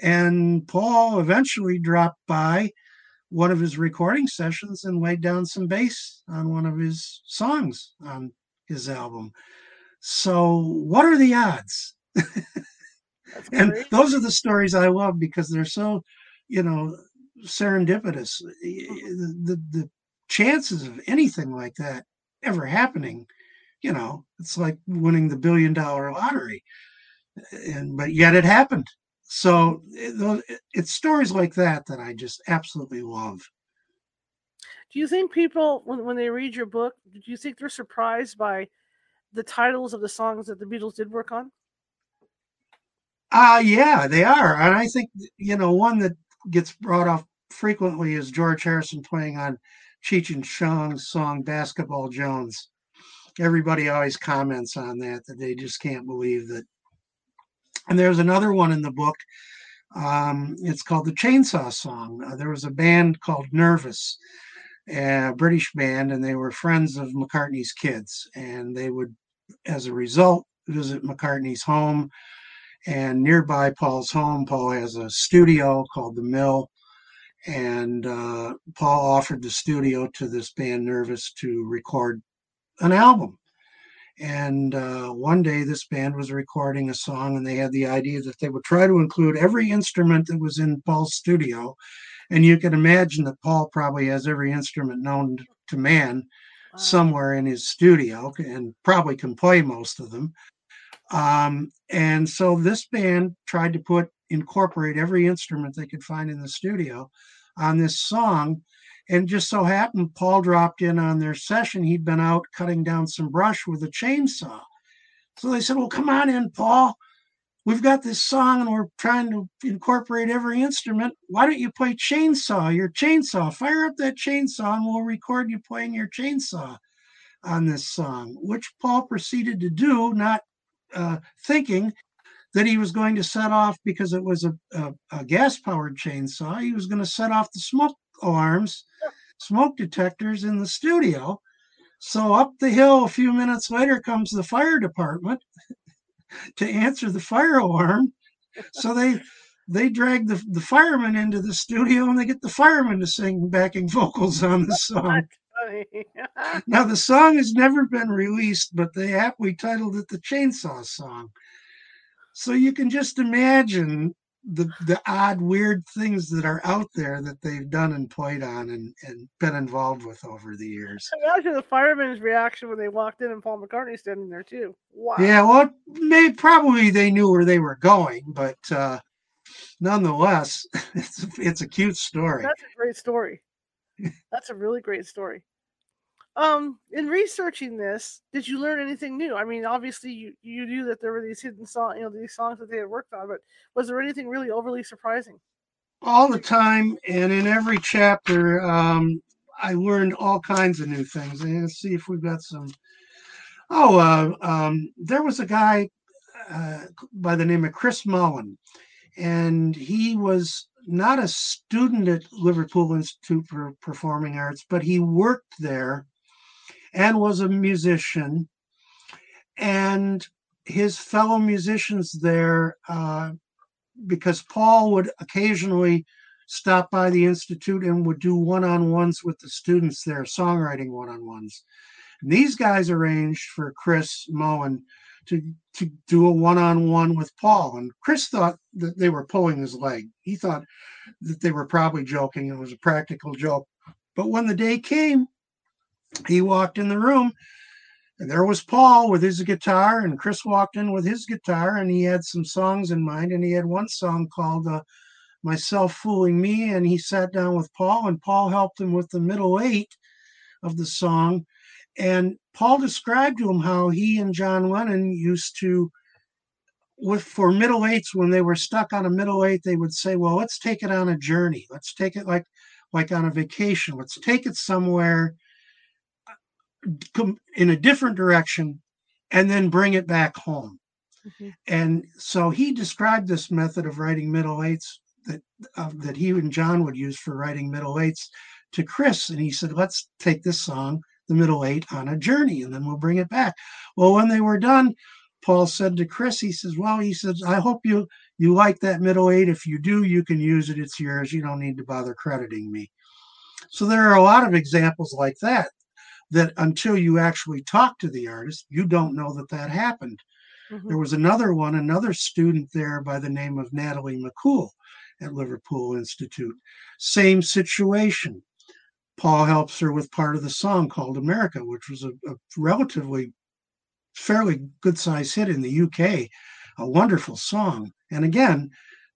and Paul eventually dropped by one of his recording sessions and laid down some bass on one of his songs on his album. So, what are the odds? and those are the stories I love because they're so, you know, serendipitous. The, the, the chances of anything like that ever happening you know, it's like winning the billion dollar lottery. And but yet it happened. So it, it's stories like that that I just absolutely love. Do you think people, when, when they read your book, do you think they're surprised by the titles of the songs that the Beatles did work on? Uh yeah, they are. And I think you know, one that gets brought up frequently is George Harrison playing on Cheech and Chong's song Basketball Jones. Everybody always comments on that that they just can't believe that. And there's another one in the book. Um, it's called the chainsaw song. Uh, there was a band called nervous a british band and they were friends of mccartney's kids. And they would as a result visit mccartney's home. And nearby paul's home paul has a studio called the mill and uh, paul offered the studio to this band nervous to record an album. And uh, one day, this band was recording a song, and they had the idea that they would try to include every instrument that was in Paul's studio. And you can imagine that Paul probably has every instrument known to man wow. somewhere in his studio and probably can play most of them. Um, and so this band tried to put incorporate every instrument they could find in the studio on this song and just so happened, Paul dropped in on their session. He'd been out cutting down some brush with a chainsaw. So they said, Well, come on in, Paul. we've got this song and we're trying to incorporate every instrument. Why don't you play chainsaw, your chainsaw? Fire up that chainsaw and we'll record you playing your chainsaw on this song, which Paul proceeded to do, not uh, thinking that he was going to set off because it was a, a, a gas powered chainsaw. He was going to set off the smoke alarms, smoke detectors in the studio. So up the hill a few minutes later comes the fire department (laughs) to answer the fire alarm. So they they drag the, the firemen into the studio and they get the firemen to sing backing vocals on the (laughs) song. (laughs) now the song has never been released, but they aptly titled it the Chainsaw Song. So you can just imagine the the odd, weird things that are out there that they've done and played on and, and been involved with over the years. Imagine the firemen's reaction when they walked in and Paul McCartney standing there too. Wow. Yeah, well, may probably they knew where they were going, but uh, nonetheless, (laughs) it's it's a cute story. That's a great story. That's a really great story. Um, in researching this, did you learn anything new? I mean, obviously you, you knew that there were these hidden songs, you know, these songs that they had worked on, but was there anything really overly surprising? All the time, and in every chapter, um, I learned all kinds of new things. And let's see if we've got some. Oh, uh, um, there was a guy uh, by the name of Chris Mullen, and he was not a student at Liverpool Institute for Performing Arts, but he worked there and was a musician. And his fellow musicians there, uh, because Paul would occasionally stop by the Institute and would do one on ones with the students there, songwriting one on ones. And These guys arranged for Chris Mullen to, to do a one on one with Paul. And Chris thought that they were pulling his leg. He thought that they were probably joking. It was a practical joke. But when the day came, he walked in the room and there was Paul with his guitar, and Chris walked in with his guitar, and he had some songs in mind. And he had one song called uh, Myself Fooling Me. And he sat down with Paul, and Paul helped him with the middle eight of the song. And Paul described to him how he and John Lennon used to, with for middle eights, when they were stuck on a middle eight, they would say, Well, let's take it on a journey. Let's take it like like on a vacation. Let's take it somewhere in a different direction and then bring it back home. Mm-hmm. And so he described this method of writing middle eights that uh, that he and John would use for writing middle eights to Chris, and he said, "Let's take this song, the middle eight, on a journey, and then we'll bring it back." Well, when they were done, Paul said to Chris, he says, "Well, he says, I hope you you like that middle eight. If you do, you can use it. It's yours. You don't need to bother crediting me." So there are a lot of examples like that that until you actually talk to the artist, you don't know that that happened. Mm-hmm. There was another one, another student there by the name of Natalie McCool at Liverpool Institute. Same situation. Paul helps her with part of the song called America, which was a, a relatively fairly good sized hit in the UK, a wonderful song. And again,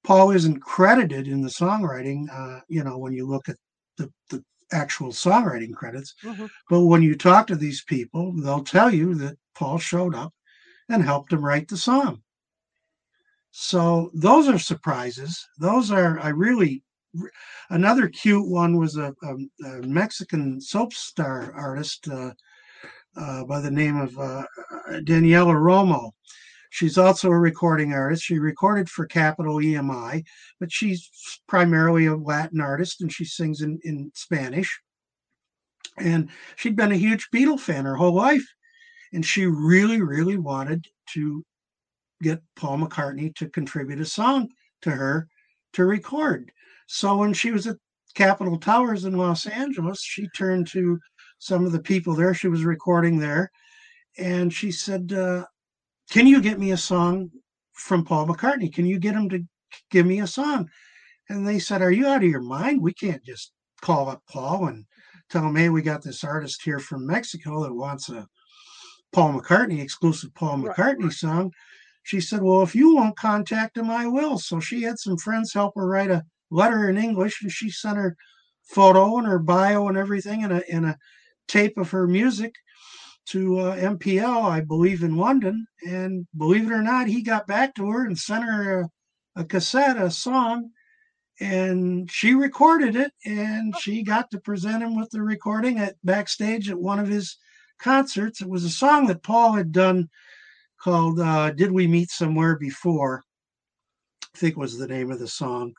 Paul isn't credited in the songwriting. Uh, you know, when you look at the, the actual songwriting credits. Mm-hmm. But when you talk to these people, they'll tell you that Paul showed up and helped him write the song. So those are surprises. Those are, I really, another cute one was a, a, a Mexican soap star artist uh, uh, by the name of uh, Daniela Romo. She's also a recording artist. She recorded for Capitol EMI, but she's primarily a Latin artist and she sings in, in Spanish. And she'd been a huge Beatle fan her whole life. And she really, really wanted to get Paul McCartney to contribute a song to her to record. So when she was at Capitol Towers in Los Angeles, she turned to some of the people there. She was recording there. And she said, uh, can you get me a song from Paul McCartney? Can you get him to give me a song? And they said, Are you out of your mind? We can't just call up Paul and tell him, Hey, we got this artist here from Mexico that wants a Paul McCartney, exclusive Paul McCartney right. song. She said, Well, if you won't contact him, I will. So she had some friends help her write a letter in English, and she sent her photo and her bio and everything and a, and a tape of her music to uh, MPL, I believe, in London. And believe it or not, he got back to her and sent her a, a cassette, a song, and she recorded it. And she got to present him with the recording at backstage at one of his concerts. It was a song that Paul had done called uh, "Did We Meet Somewhere Before." I think was the name of the song.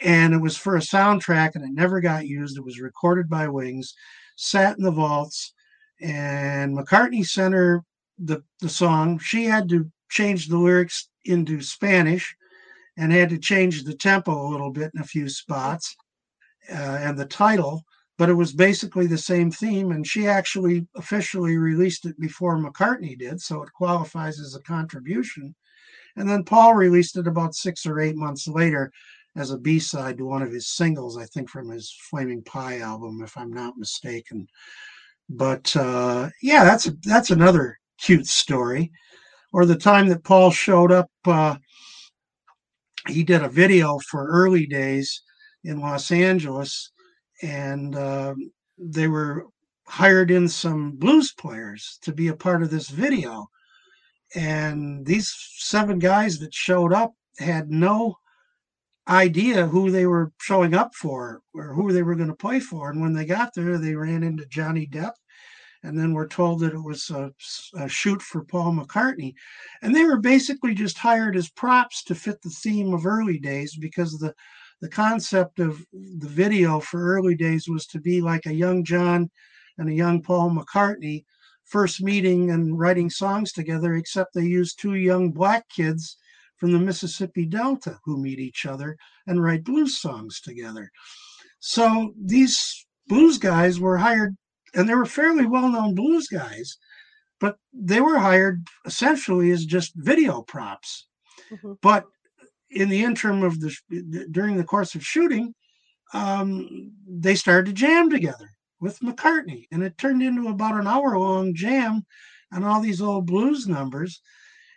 And it was for a soundtrack and it never got used. It was recorded by Wings, sat in the vaults, and McCartney sent her the, the song. She had to change the lyrics into Spanish and had to change the tempo a little bit in a few spots uh, and the title, but it was basically the same theme. And she actually officially released it before McCartney did, so it qualifies as a contribution. And then Paul released it about six or eight months later as a B side to one of his singles, I think from his Flaming Pie album, if I'm not mistaken. But uh, yeah, that's that's another cute story. Or the time that Paul showed up, uh, he did a video for Early Days in Los Angeles, and uh, they were hired in some blues players to be a part of this video. And these seven guys that showed up had no idea who they were showing up for or who they were going to play for. And when they got there, they ran into Johnny Depp and then we're told that it was a, a, shoot for Paul McCartney. And they were basically just hired as props to fit the theme of early days because the the concept of the video for early days was to be like a young John and a young Paul McCartney first meeting and writing songs together, except they used two young black kids from the Mississippi Delta who meet each other and write blues songs together. So these blues guys were hired and they were fairly well-known blues guys, but they were hired essentially as just video props. Mm-hmm. But in the interim of the during the course of shooting, um, they started to jam together with McCartney, and it turned into about an hour-long jam on all these old blues numbers.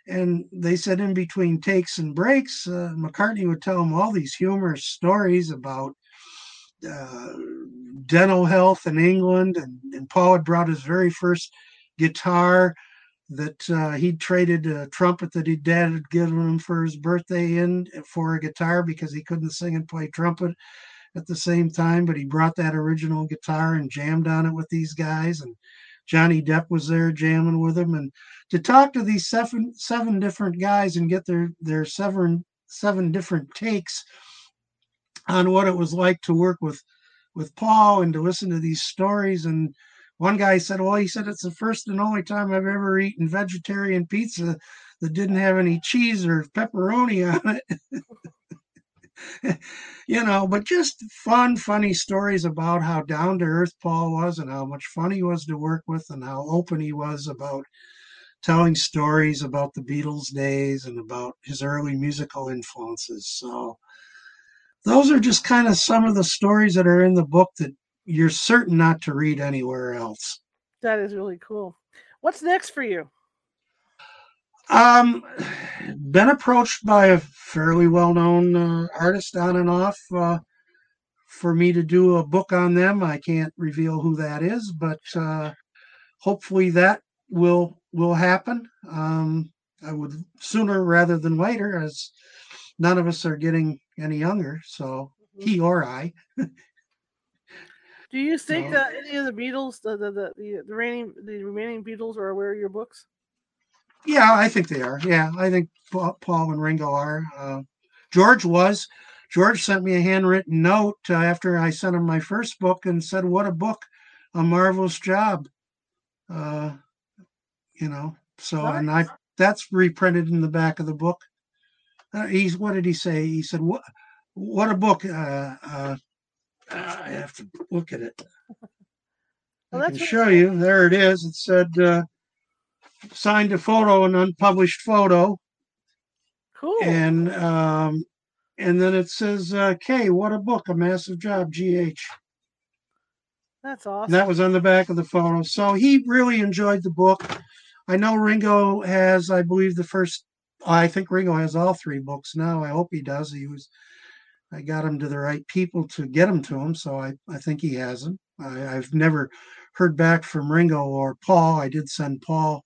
And they said in between takes and breaks, uh, McCartney would tell them all these humorous stories about uh, dental health in England, and, and Paul had brought his very first guitar that uh, he'd traded a trumpet that his dad had given him for his birthday in for a guitar because he couldn't sing and play trumpet at the same time. But he brought that original guitar and jammed on it with these guys, and Johnny Depp was there jamming with him. And to talk to these seven seven different guys and get their their seven seven different takes on what it was like to work with with Paul and to listen to these stories. And one guy said, "Well, he said it's the first and only time I've ever eaten vegetarian pizza that didn't have any cheese or pepperoni on it." (laughs) you know, but just fun, funny stories about how down to earth Paul was and how much fun he was to work with and how open he was about telling stories about the Beatles days and about his early musical influences. So those are just kind of some of the stories that are in the book that you're certain not to read anywhere else. That is really cool. What's next for you? Um, been approached by a fairly well-known uh, artist on and off uh, for me to do a book on them. I can't reveal who that is, but uh, hopefully that will will happen. Um, I would sooner rather than later, as none of us are getting any younger, so mm-hmm. he or I. Do you think so, that any of the Beatles, the the, the the remaining the remaining Beatles, are aware of your books? Yeah, I think they are. Yeah, I think Paul and Ringo are. Uh, George was. George sent me a handwritten note uh, after I sent him my first book and said, "What a book, a marvelous job." Uh, you know, so nice. and I that's reprinted in the back of the book uh, he's what did he say? He said, "What what a book." Uh, uh, I have to look at it. (laughs) Well, I can show you. There it is. It said uh, signed a photo, an unpublished photo. Cool. And um, and then it says, uh, "K, what a book, a massive job." G.H. That's awesome. And that was on the back of the photo. So he really enjoyed the book. I know Ringo has, I believe, the first I think Ringo has all three books now. I hope he does. He was, I got him to the right people to get him to him, so I, I think he has them. I, I've never heard back from Ringo or Paul. I did send Paul,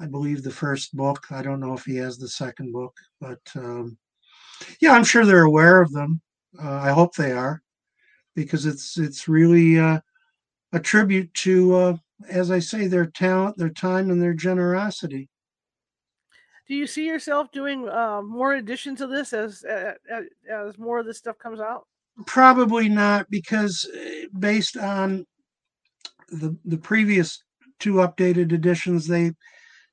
I believe, the first book. I don't know if he has the second book, but um, yeah, I'm sure they're aware of them. Uh, I hope they are, because it's it's really uh, a tribute to, uh, as I say, their talent, their time, and their generosity. Do you see yourself doing uh, more editions of this as, as as more of this stuff comes out? Probably not, because uh, based on the the previous two updated editions, they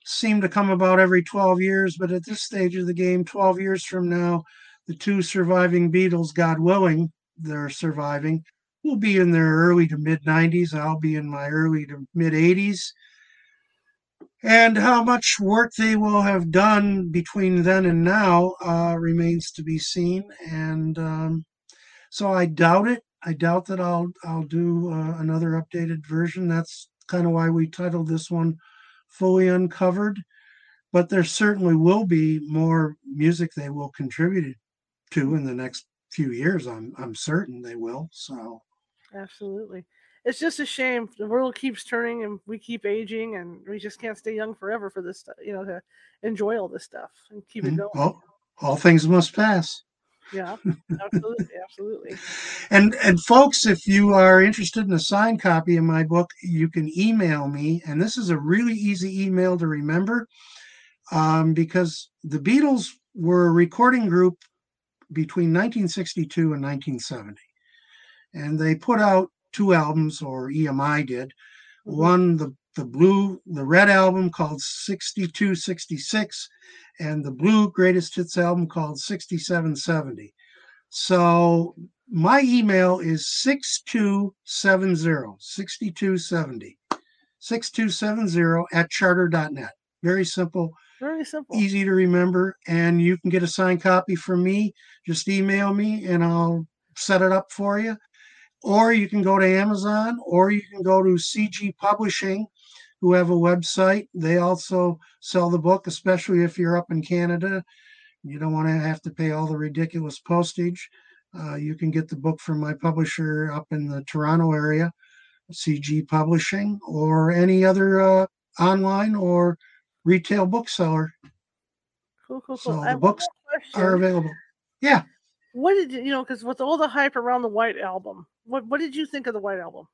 seem to come about every 12 years. But at this stage of the game, 12 years from now, the two surviving Beatles, God willing, they're surviving, will be in their early to mid 90s. I'll be in my early to mid 80s. And how much work they will have done between then and now uh, remains to be seen. And um, so I doubt it. I doubt that I'll I'll do uh, another updated version. That's kind of why we titled this one "Fully Uncovered." But there certainly will be more music they will contribute to in the next few years. I'm I'm certain they will. So absolutely, it's just a shame the world keeps turning and we keep aging and we just can't stay young forever for this. You know, to enjoy all this stuff and keep it mm-hmm. going. All, all things must pass. Yeah, (laughs) absolutely, absolutely. And and folks, if you are interested in a signed copy of my book, you can email me, and this is a really easy email to remember, um, because the Beatles were a recording group between 1962 and 1970, and they put out two albums, or EMI did. Mm-hmm. One, the the blue, the red album called 6266, and the blue greatest hits album called 6770. So my email is 6270, 6270, 6270 at charter.net. Very simple. Very simple. Easy to remember. And you can get a signed copy from me. Just email me and I'll set it up for you. Or you can go to Amazon or you can go to CG Publishing who have a website. They also sell the book, especially if you're up in Canada. You don't want to have to pay all the ridiculous postage. Uh, you can get the book from my publisher up in the Toronto area, CG Publishing, or any other uh, online or retail bookseller. Cool, cool, cool. So the books are available. Yeah. What did you, you know? Because with all the hype around the White Album, what what did you think of the White Album?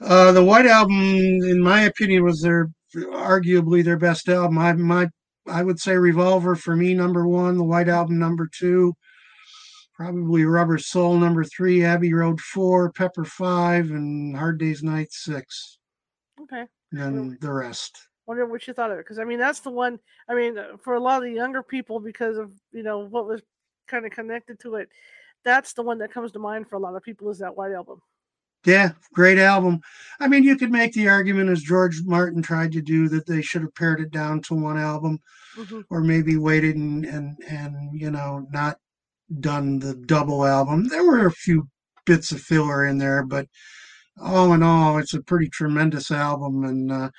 Uh, the White Album, in my opinion, was their arguably their best album. I my I would say Revolver for me number one, the White Album number two, probably Rubber Soul number three, Abbey Road four, Pepper five, and Hard Day's Night six. Okay. And then the rest. Wonder what you thought of it because I mean that's the one. I mean for a lot of the younger people because of you know what was kind of connected to it, that's the one that comes to mind for a lot of people is that White Album. Yeah, great album. I mean, you could make the argument as George Martin tried to do that they should have pared it down to one album, mm-hmm. or maybe waited and and and you know not done the double album. There were a few bits of filler in there, but all in all, it's a pretty tremendous album. And uh,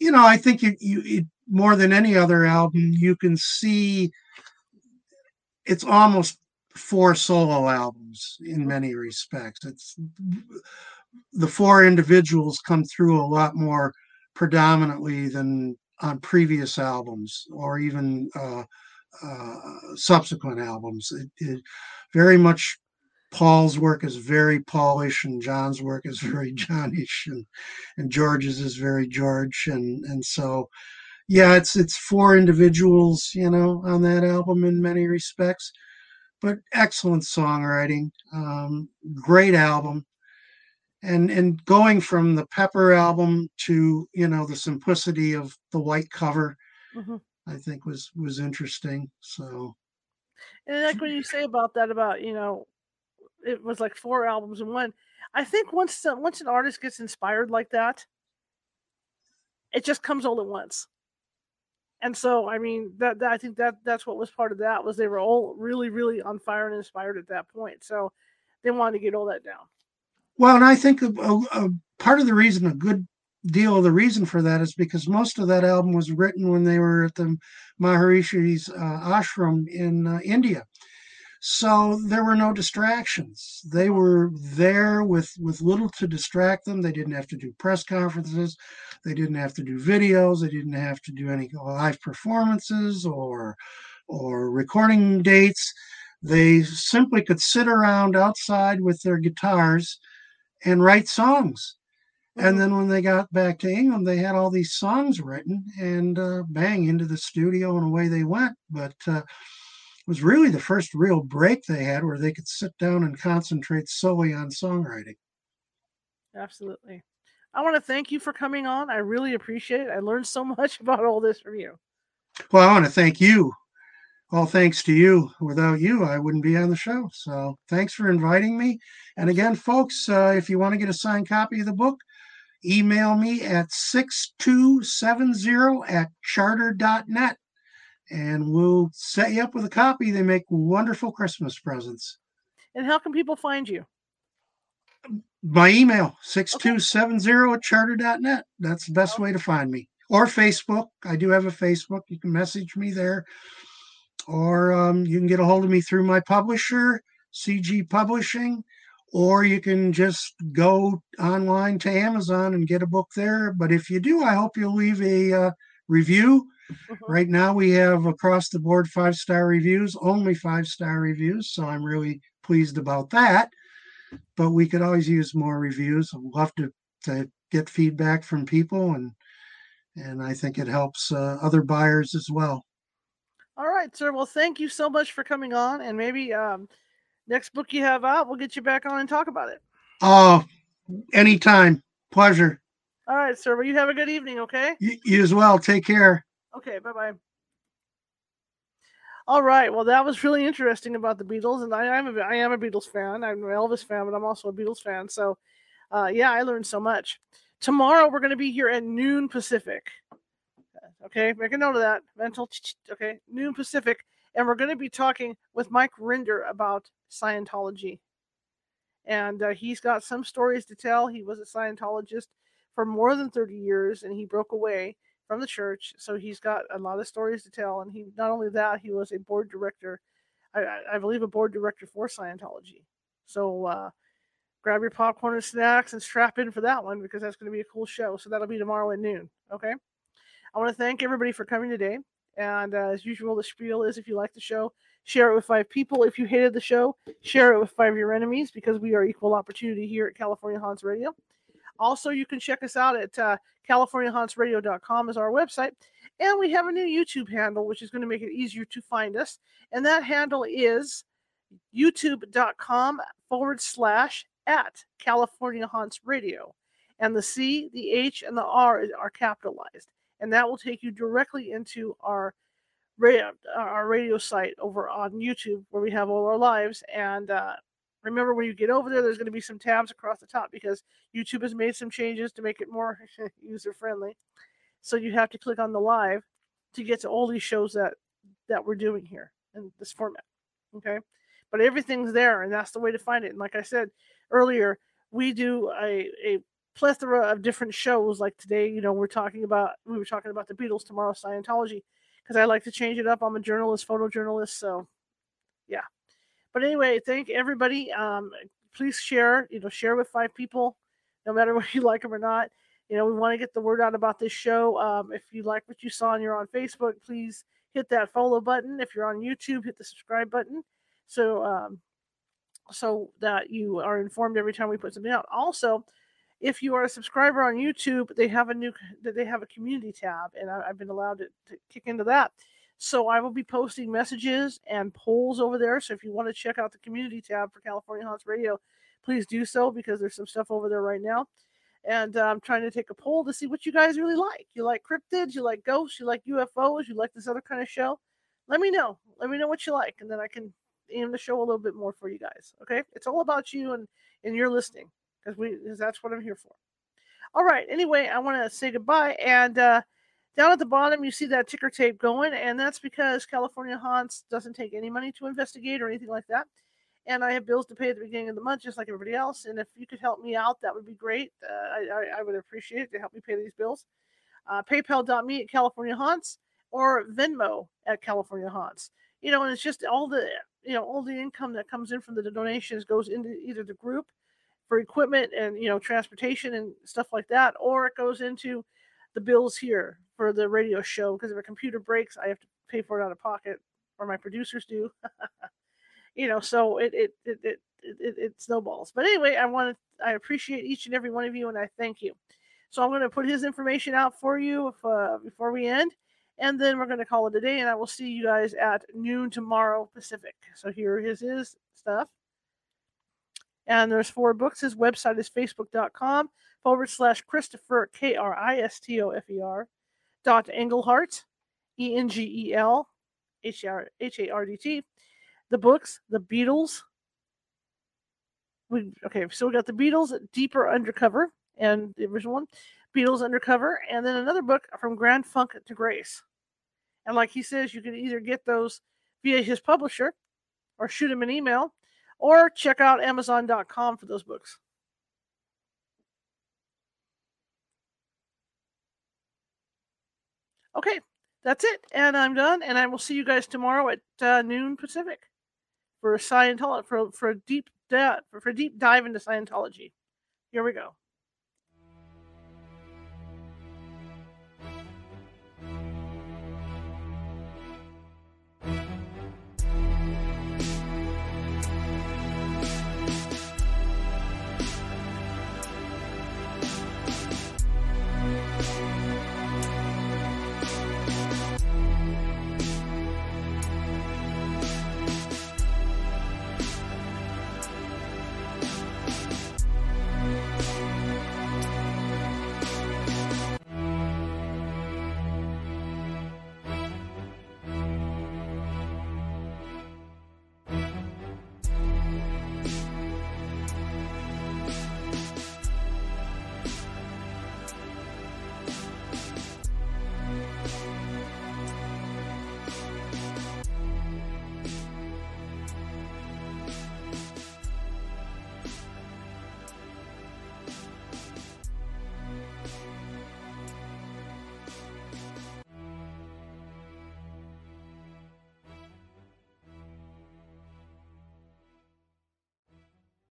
you know, I think you, you it, more than any other album, you can see it's almost four solo albums in many respects. It's the four individuals come through a lot more predominantly than on previous albums or even uh, uh, subsequent albums. It, it, very much Paul's work is very Paulish, and John's work is very (laughs) Johnish, and and George's is very George, and and so yeah, it's it's four individuals, you know, on that album in many respects but excellent songwriting, um, great album, and and going from the Pepper album to you know the simplicity of the white cover, mm-hmm. I think was was interesting. So, and like when you say about that, about you know, it was like four albums in one. I think once once an artist gets inspired like that, it just comes all at once and so I mean that, that, I think that that's what was part of that was they were all really really on fire and inspired at that point. So they wanted to get all that down. Well, and I think a, a part of the reason, a good deal of the reason for that is because most of that album was written when they were at the Maharishi's uh, ashram in uh, India. So there were no distractions. They were there with, with little to distract them. They didn't have to do press conferences. They didn't have to do videos. They didn't have to do any live performances or or recording dates. They simply could sit around outside with their guitars and write songs. Mm-hmm. And then when they got back to England, they had all these songs written and uh, bang into the studio and away they went. But uh, was really the first real break they had where they could sit down and concentrate solely on songwriting. Absolutely. I want to thank you for coming on. I really appreciate it. I learned so (laughs) much about all this from you. Well, I want to thank you all thanks to you. Without you, I wouldn't be on the show. So thanks for inviting me. And again, folks, uh, if you want to get a signed copy of the book, email me at 6270 at charter.net and we'll set you up with a copy. They make wonderful Christmas presents. And how can people find you? By email, 6270 at charter.net. That's the best way to find me. Or Facebook. I do have a Facebook. You can message me there or um, you can get a hold of me through my publisher, CG Publishing, or you can just go online to Amazon and get a book there. But if you do, I hope you'll leave a uh, review. Mm-hmm. Right now, we have across the board five star reviews, only five star reviews. So I'm really pleased about that. But we could always use more reviews. I'd love to, to get feedback from people, and and I think it helps uh, other buyers as well. All right, sir. Well, thank you so much for coming on, and maybe um, next book you have out, we'll get you back on and talk about it. Oh, anytime. Pleasure. All right, sir. Well, you have a good evening, okay? You, you as well. Take care. Okay, bye bye. All right. Well, that was really interesting about the Beatles, and I, am a I am a Beatles fan. I'm an Elvis fan, but I'm also a Beatles fan. So, uh, yeah, I learned so much. Tomorrow we're going to be here at noon Pacific. Okay, make a note of that. Mental. Okay, noon Pacific, and we're going to be talking with Mike Rinder about Scientology, and uh, he's got some stories to tell. He was a Scientologist for more than thirty years, and he broke away from the church, so he's got a lot of stories to tell. And he not only that, he was a board director, I, I believe, a board director for Scientology. So. Uh, grab your popcorn and snacks and strap in for that one because that's going to be a cool show. So that'll be tomorrow at noon. Okay. I want to thank everybody for coming today. And uh, as usual, the spiel is if you like the show, share it with five people. If you hated the show, share it with five of your enemies because we are equal opportunity here at California Haunts Radio. Also, you can check us out at uh, CaliforniaHauntsRadio.com is our website. And we have a new YouTube handle, which is going to make it easier to find us. And that handle is youtube.com forward slash at California Haunts Radio. And the C, the H, and the R are capitalized and that will take you directly into our radio, our radio site over on YouTube where we have all our lives. And uh, remember, when you get over there, there's going to be some tabs across the top because YouTube has made some changes to make it more (laughs) user friendly. So you have to click on the live to get to all these shows that that we're doing here in this format. Okay, but everything's there, and that's the way to find it. And like I said earlier, we do a, a plethora of different shows. Like today, you know, we're talking about we were talking about the Beatles tomorrow, Scientology, because I like to change it up. I'm a journalist, photojournalist, so yeah. But anyway, thank everybody. Um, please share. You know, share with five people, no matter (laughs) whether you like them or not. You know, we want to get the word out about this show. Um, if you like what you saw and you're on Facebook, please hit that follow button. If you're on YouTube, hit the subscribe button. So um, so that you are informed every time we put something out. Also, if you are a subscriber on YouTube, they have a new they have a community tab, and I, have been allowed to, to kick into that. So I will be posting messages and polls over there. So if you want to check out the community tab for California Haunts Radio, please do so because there's some stuff over there right now. And uh, I'm trying to take a poll to see what you guys really like. You like cryptids? You like ghosts? You like UFOs? You like this other kind of show? Let me know. Let me know what you like, and then I can aim the show a little bit more for you guys. Okay? It's all about you and and your listening because we cause that's what I'm here for. All right. Anyway, I want to say goodbye. And uh, down at the bottom, you see that ticker tape going, and that's because California Haunts doesn't take any money to investigate or anything like that. And I have bills to pay at the beginning of the month, just like everybody else. And if you could help me out, that would be great. Uh, I, I, would appreciate it to help me pay these bills. Uh, PayPal.me at California Haunts or Venmo at California Haunts. you know, and it's just all the you know all the income that comes in from the donations goes into either the group for equipment and you know transportation and stuff like that, or it goes into the bills here for the radio show because if a computer breaks, I have to pay for it out of pocket, or my producers do. (laughs) you know, so it it it it it, it snowballs. But anyway, I want to I appreciate each and every one of you, and I thank you. So I'm going to put his information out for you if, uh, before we end, and then we're going to call it a day. And I will see you guys at noon tomorrow Pacific. So here is his stuff. And there's four books. His website is facebook.com forward slash Kristofer, K R I S T O F E R, dot Engelhardt, E N G E L H A R D T. The books, The Beatles. We, okay, so we got The Beatles, Deeper Undercover, and the original one, Beatles Undercover, and then another book from Grand Funk to Grace. And like he says, you can either get those via his publisher or shoot him an email or check out Amazon.com for those books. Okay, that's it. And I'm done. And I will see you guys tomorrow at uh, noon Pacific for Scientology for, for a deep for, for a deep dive into Scientology. Here we go.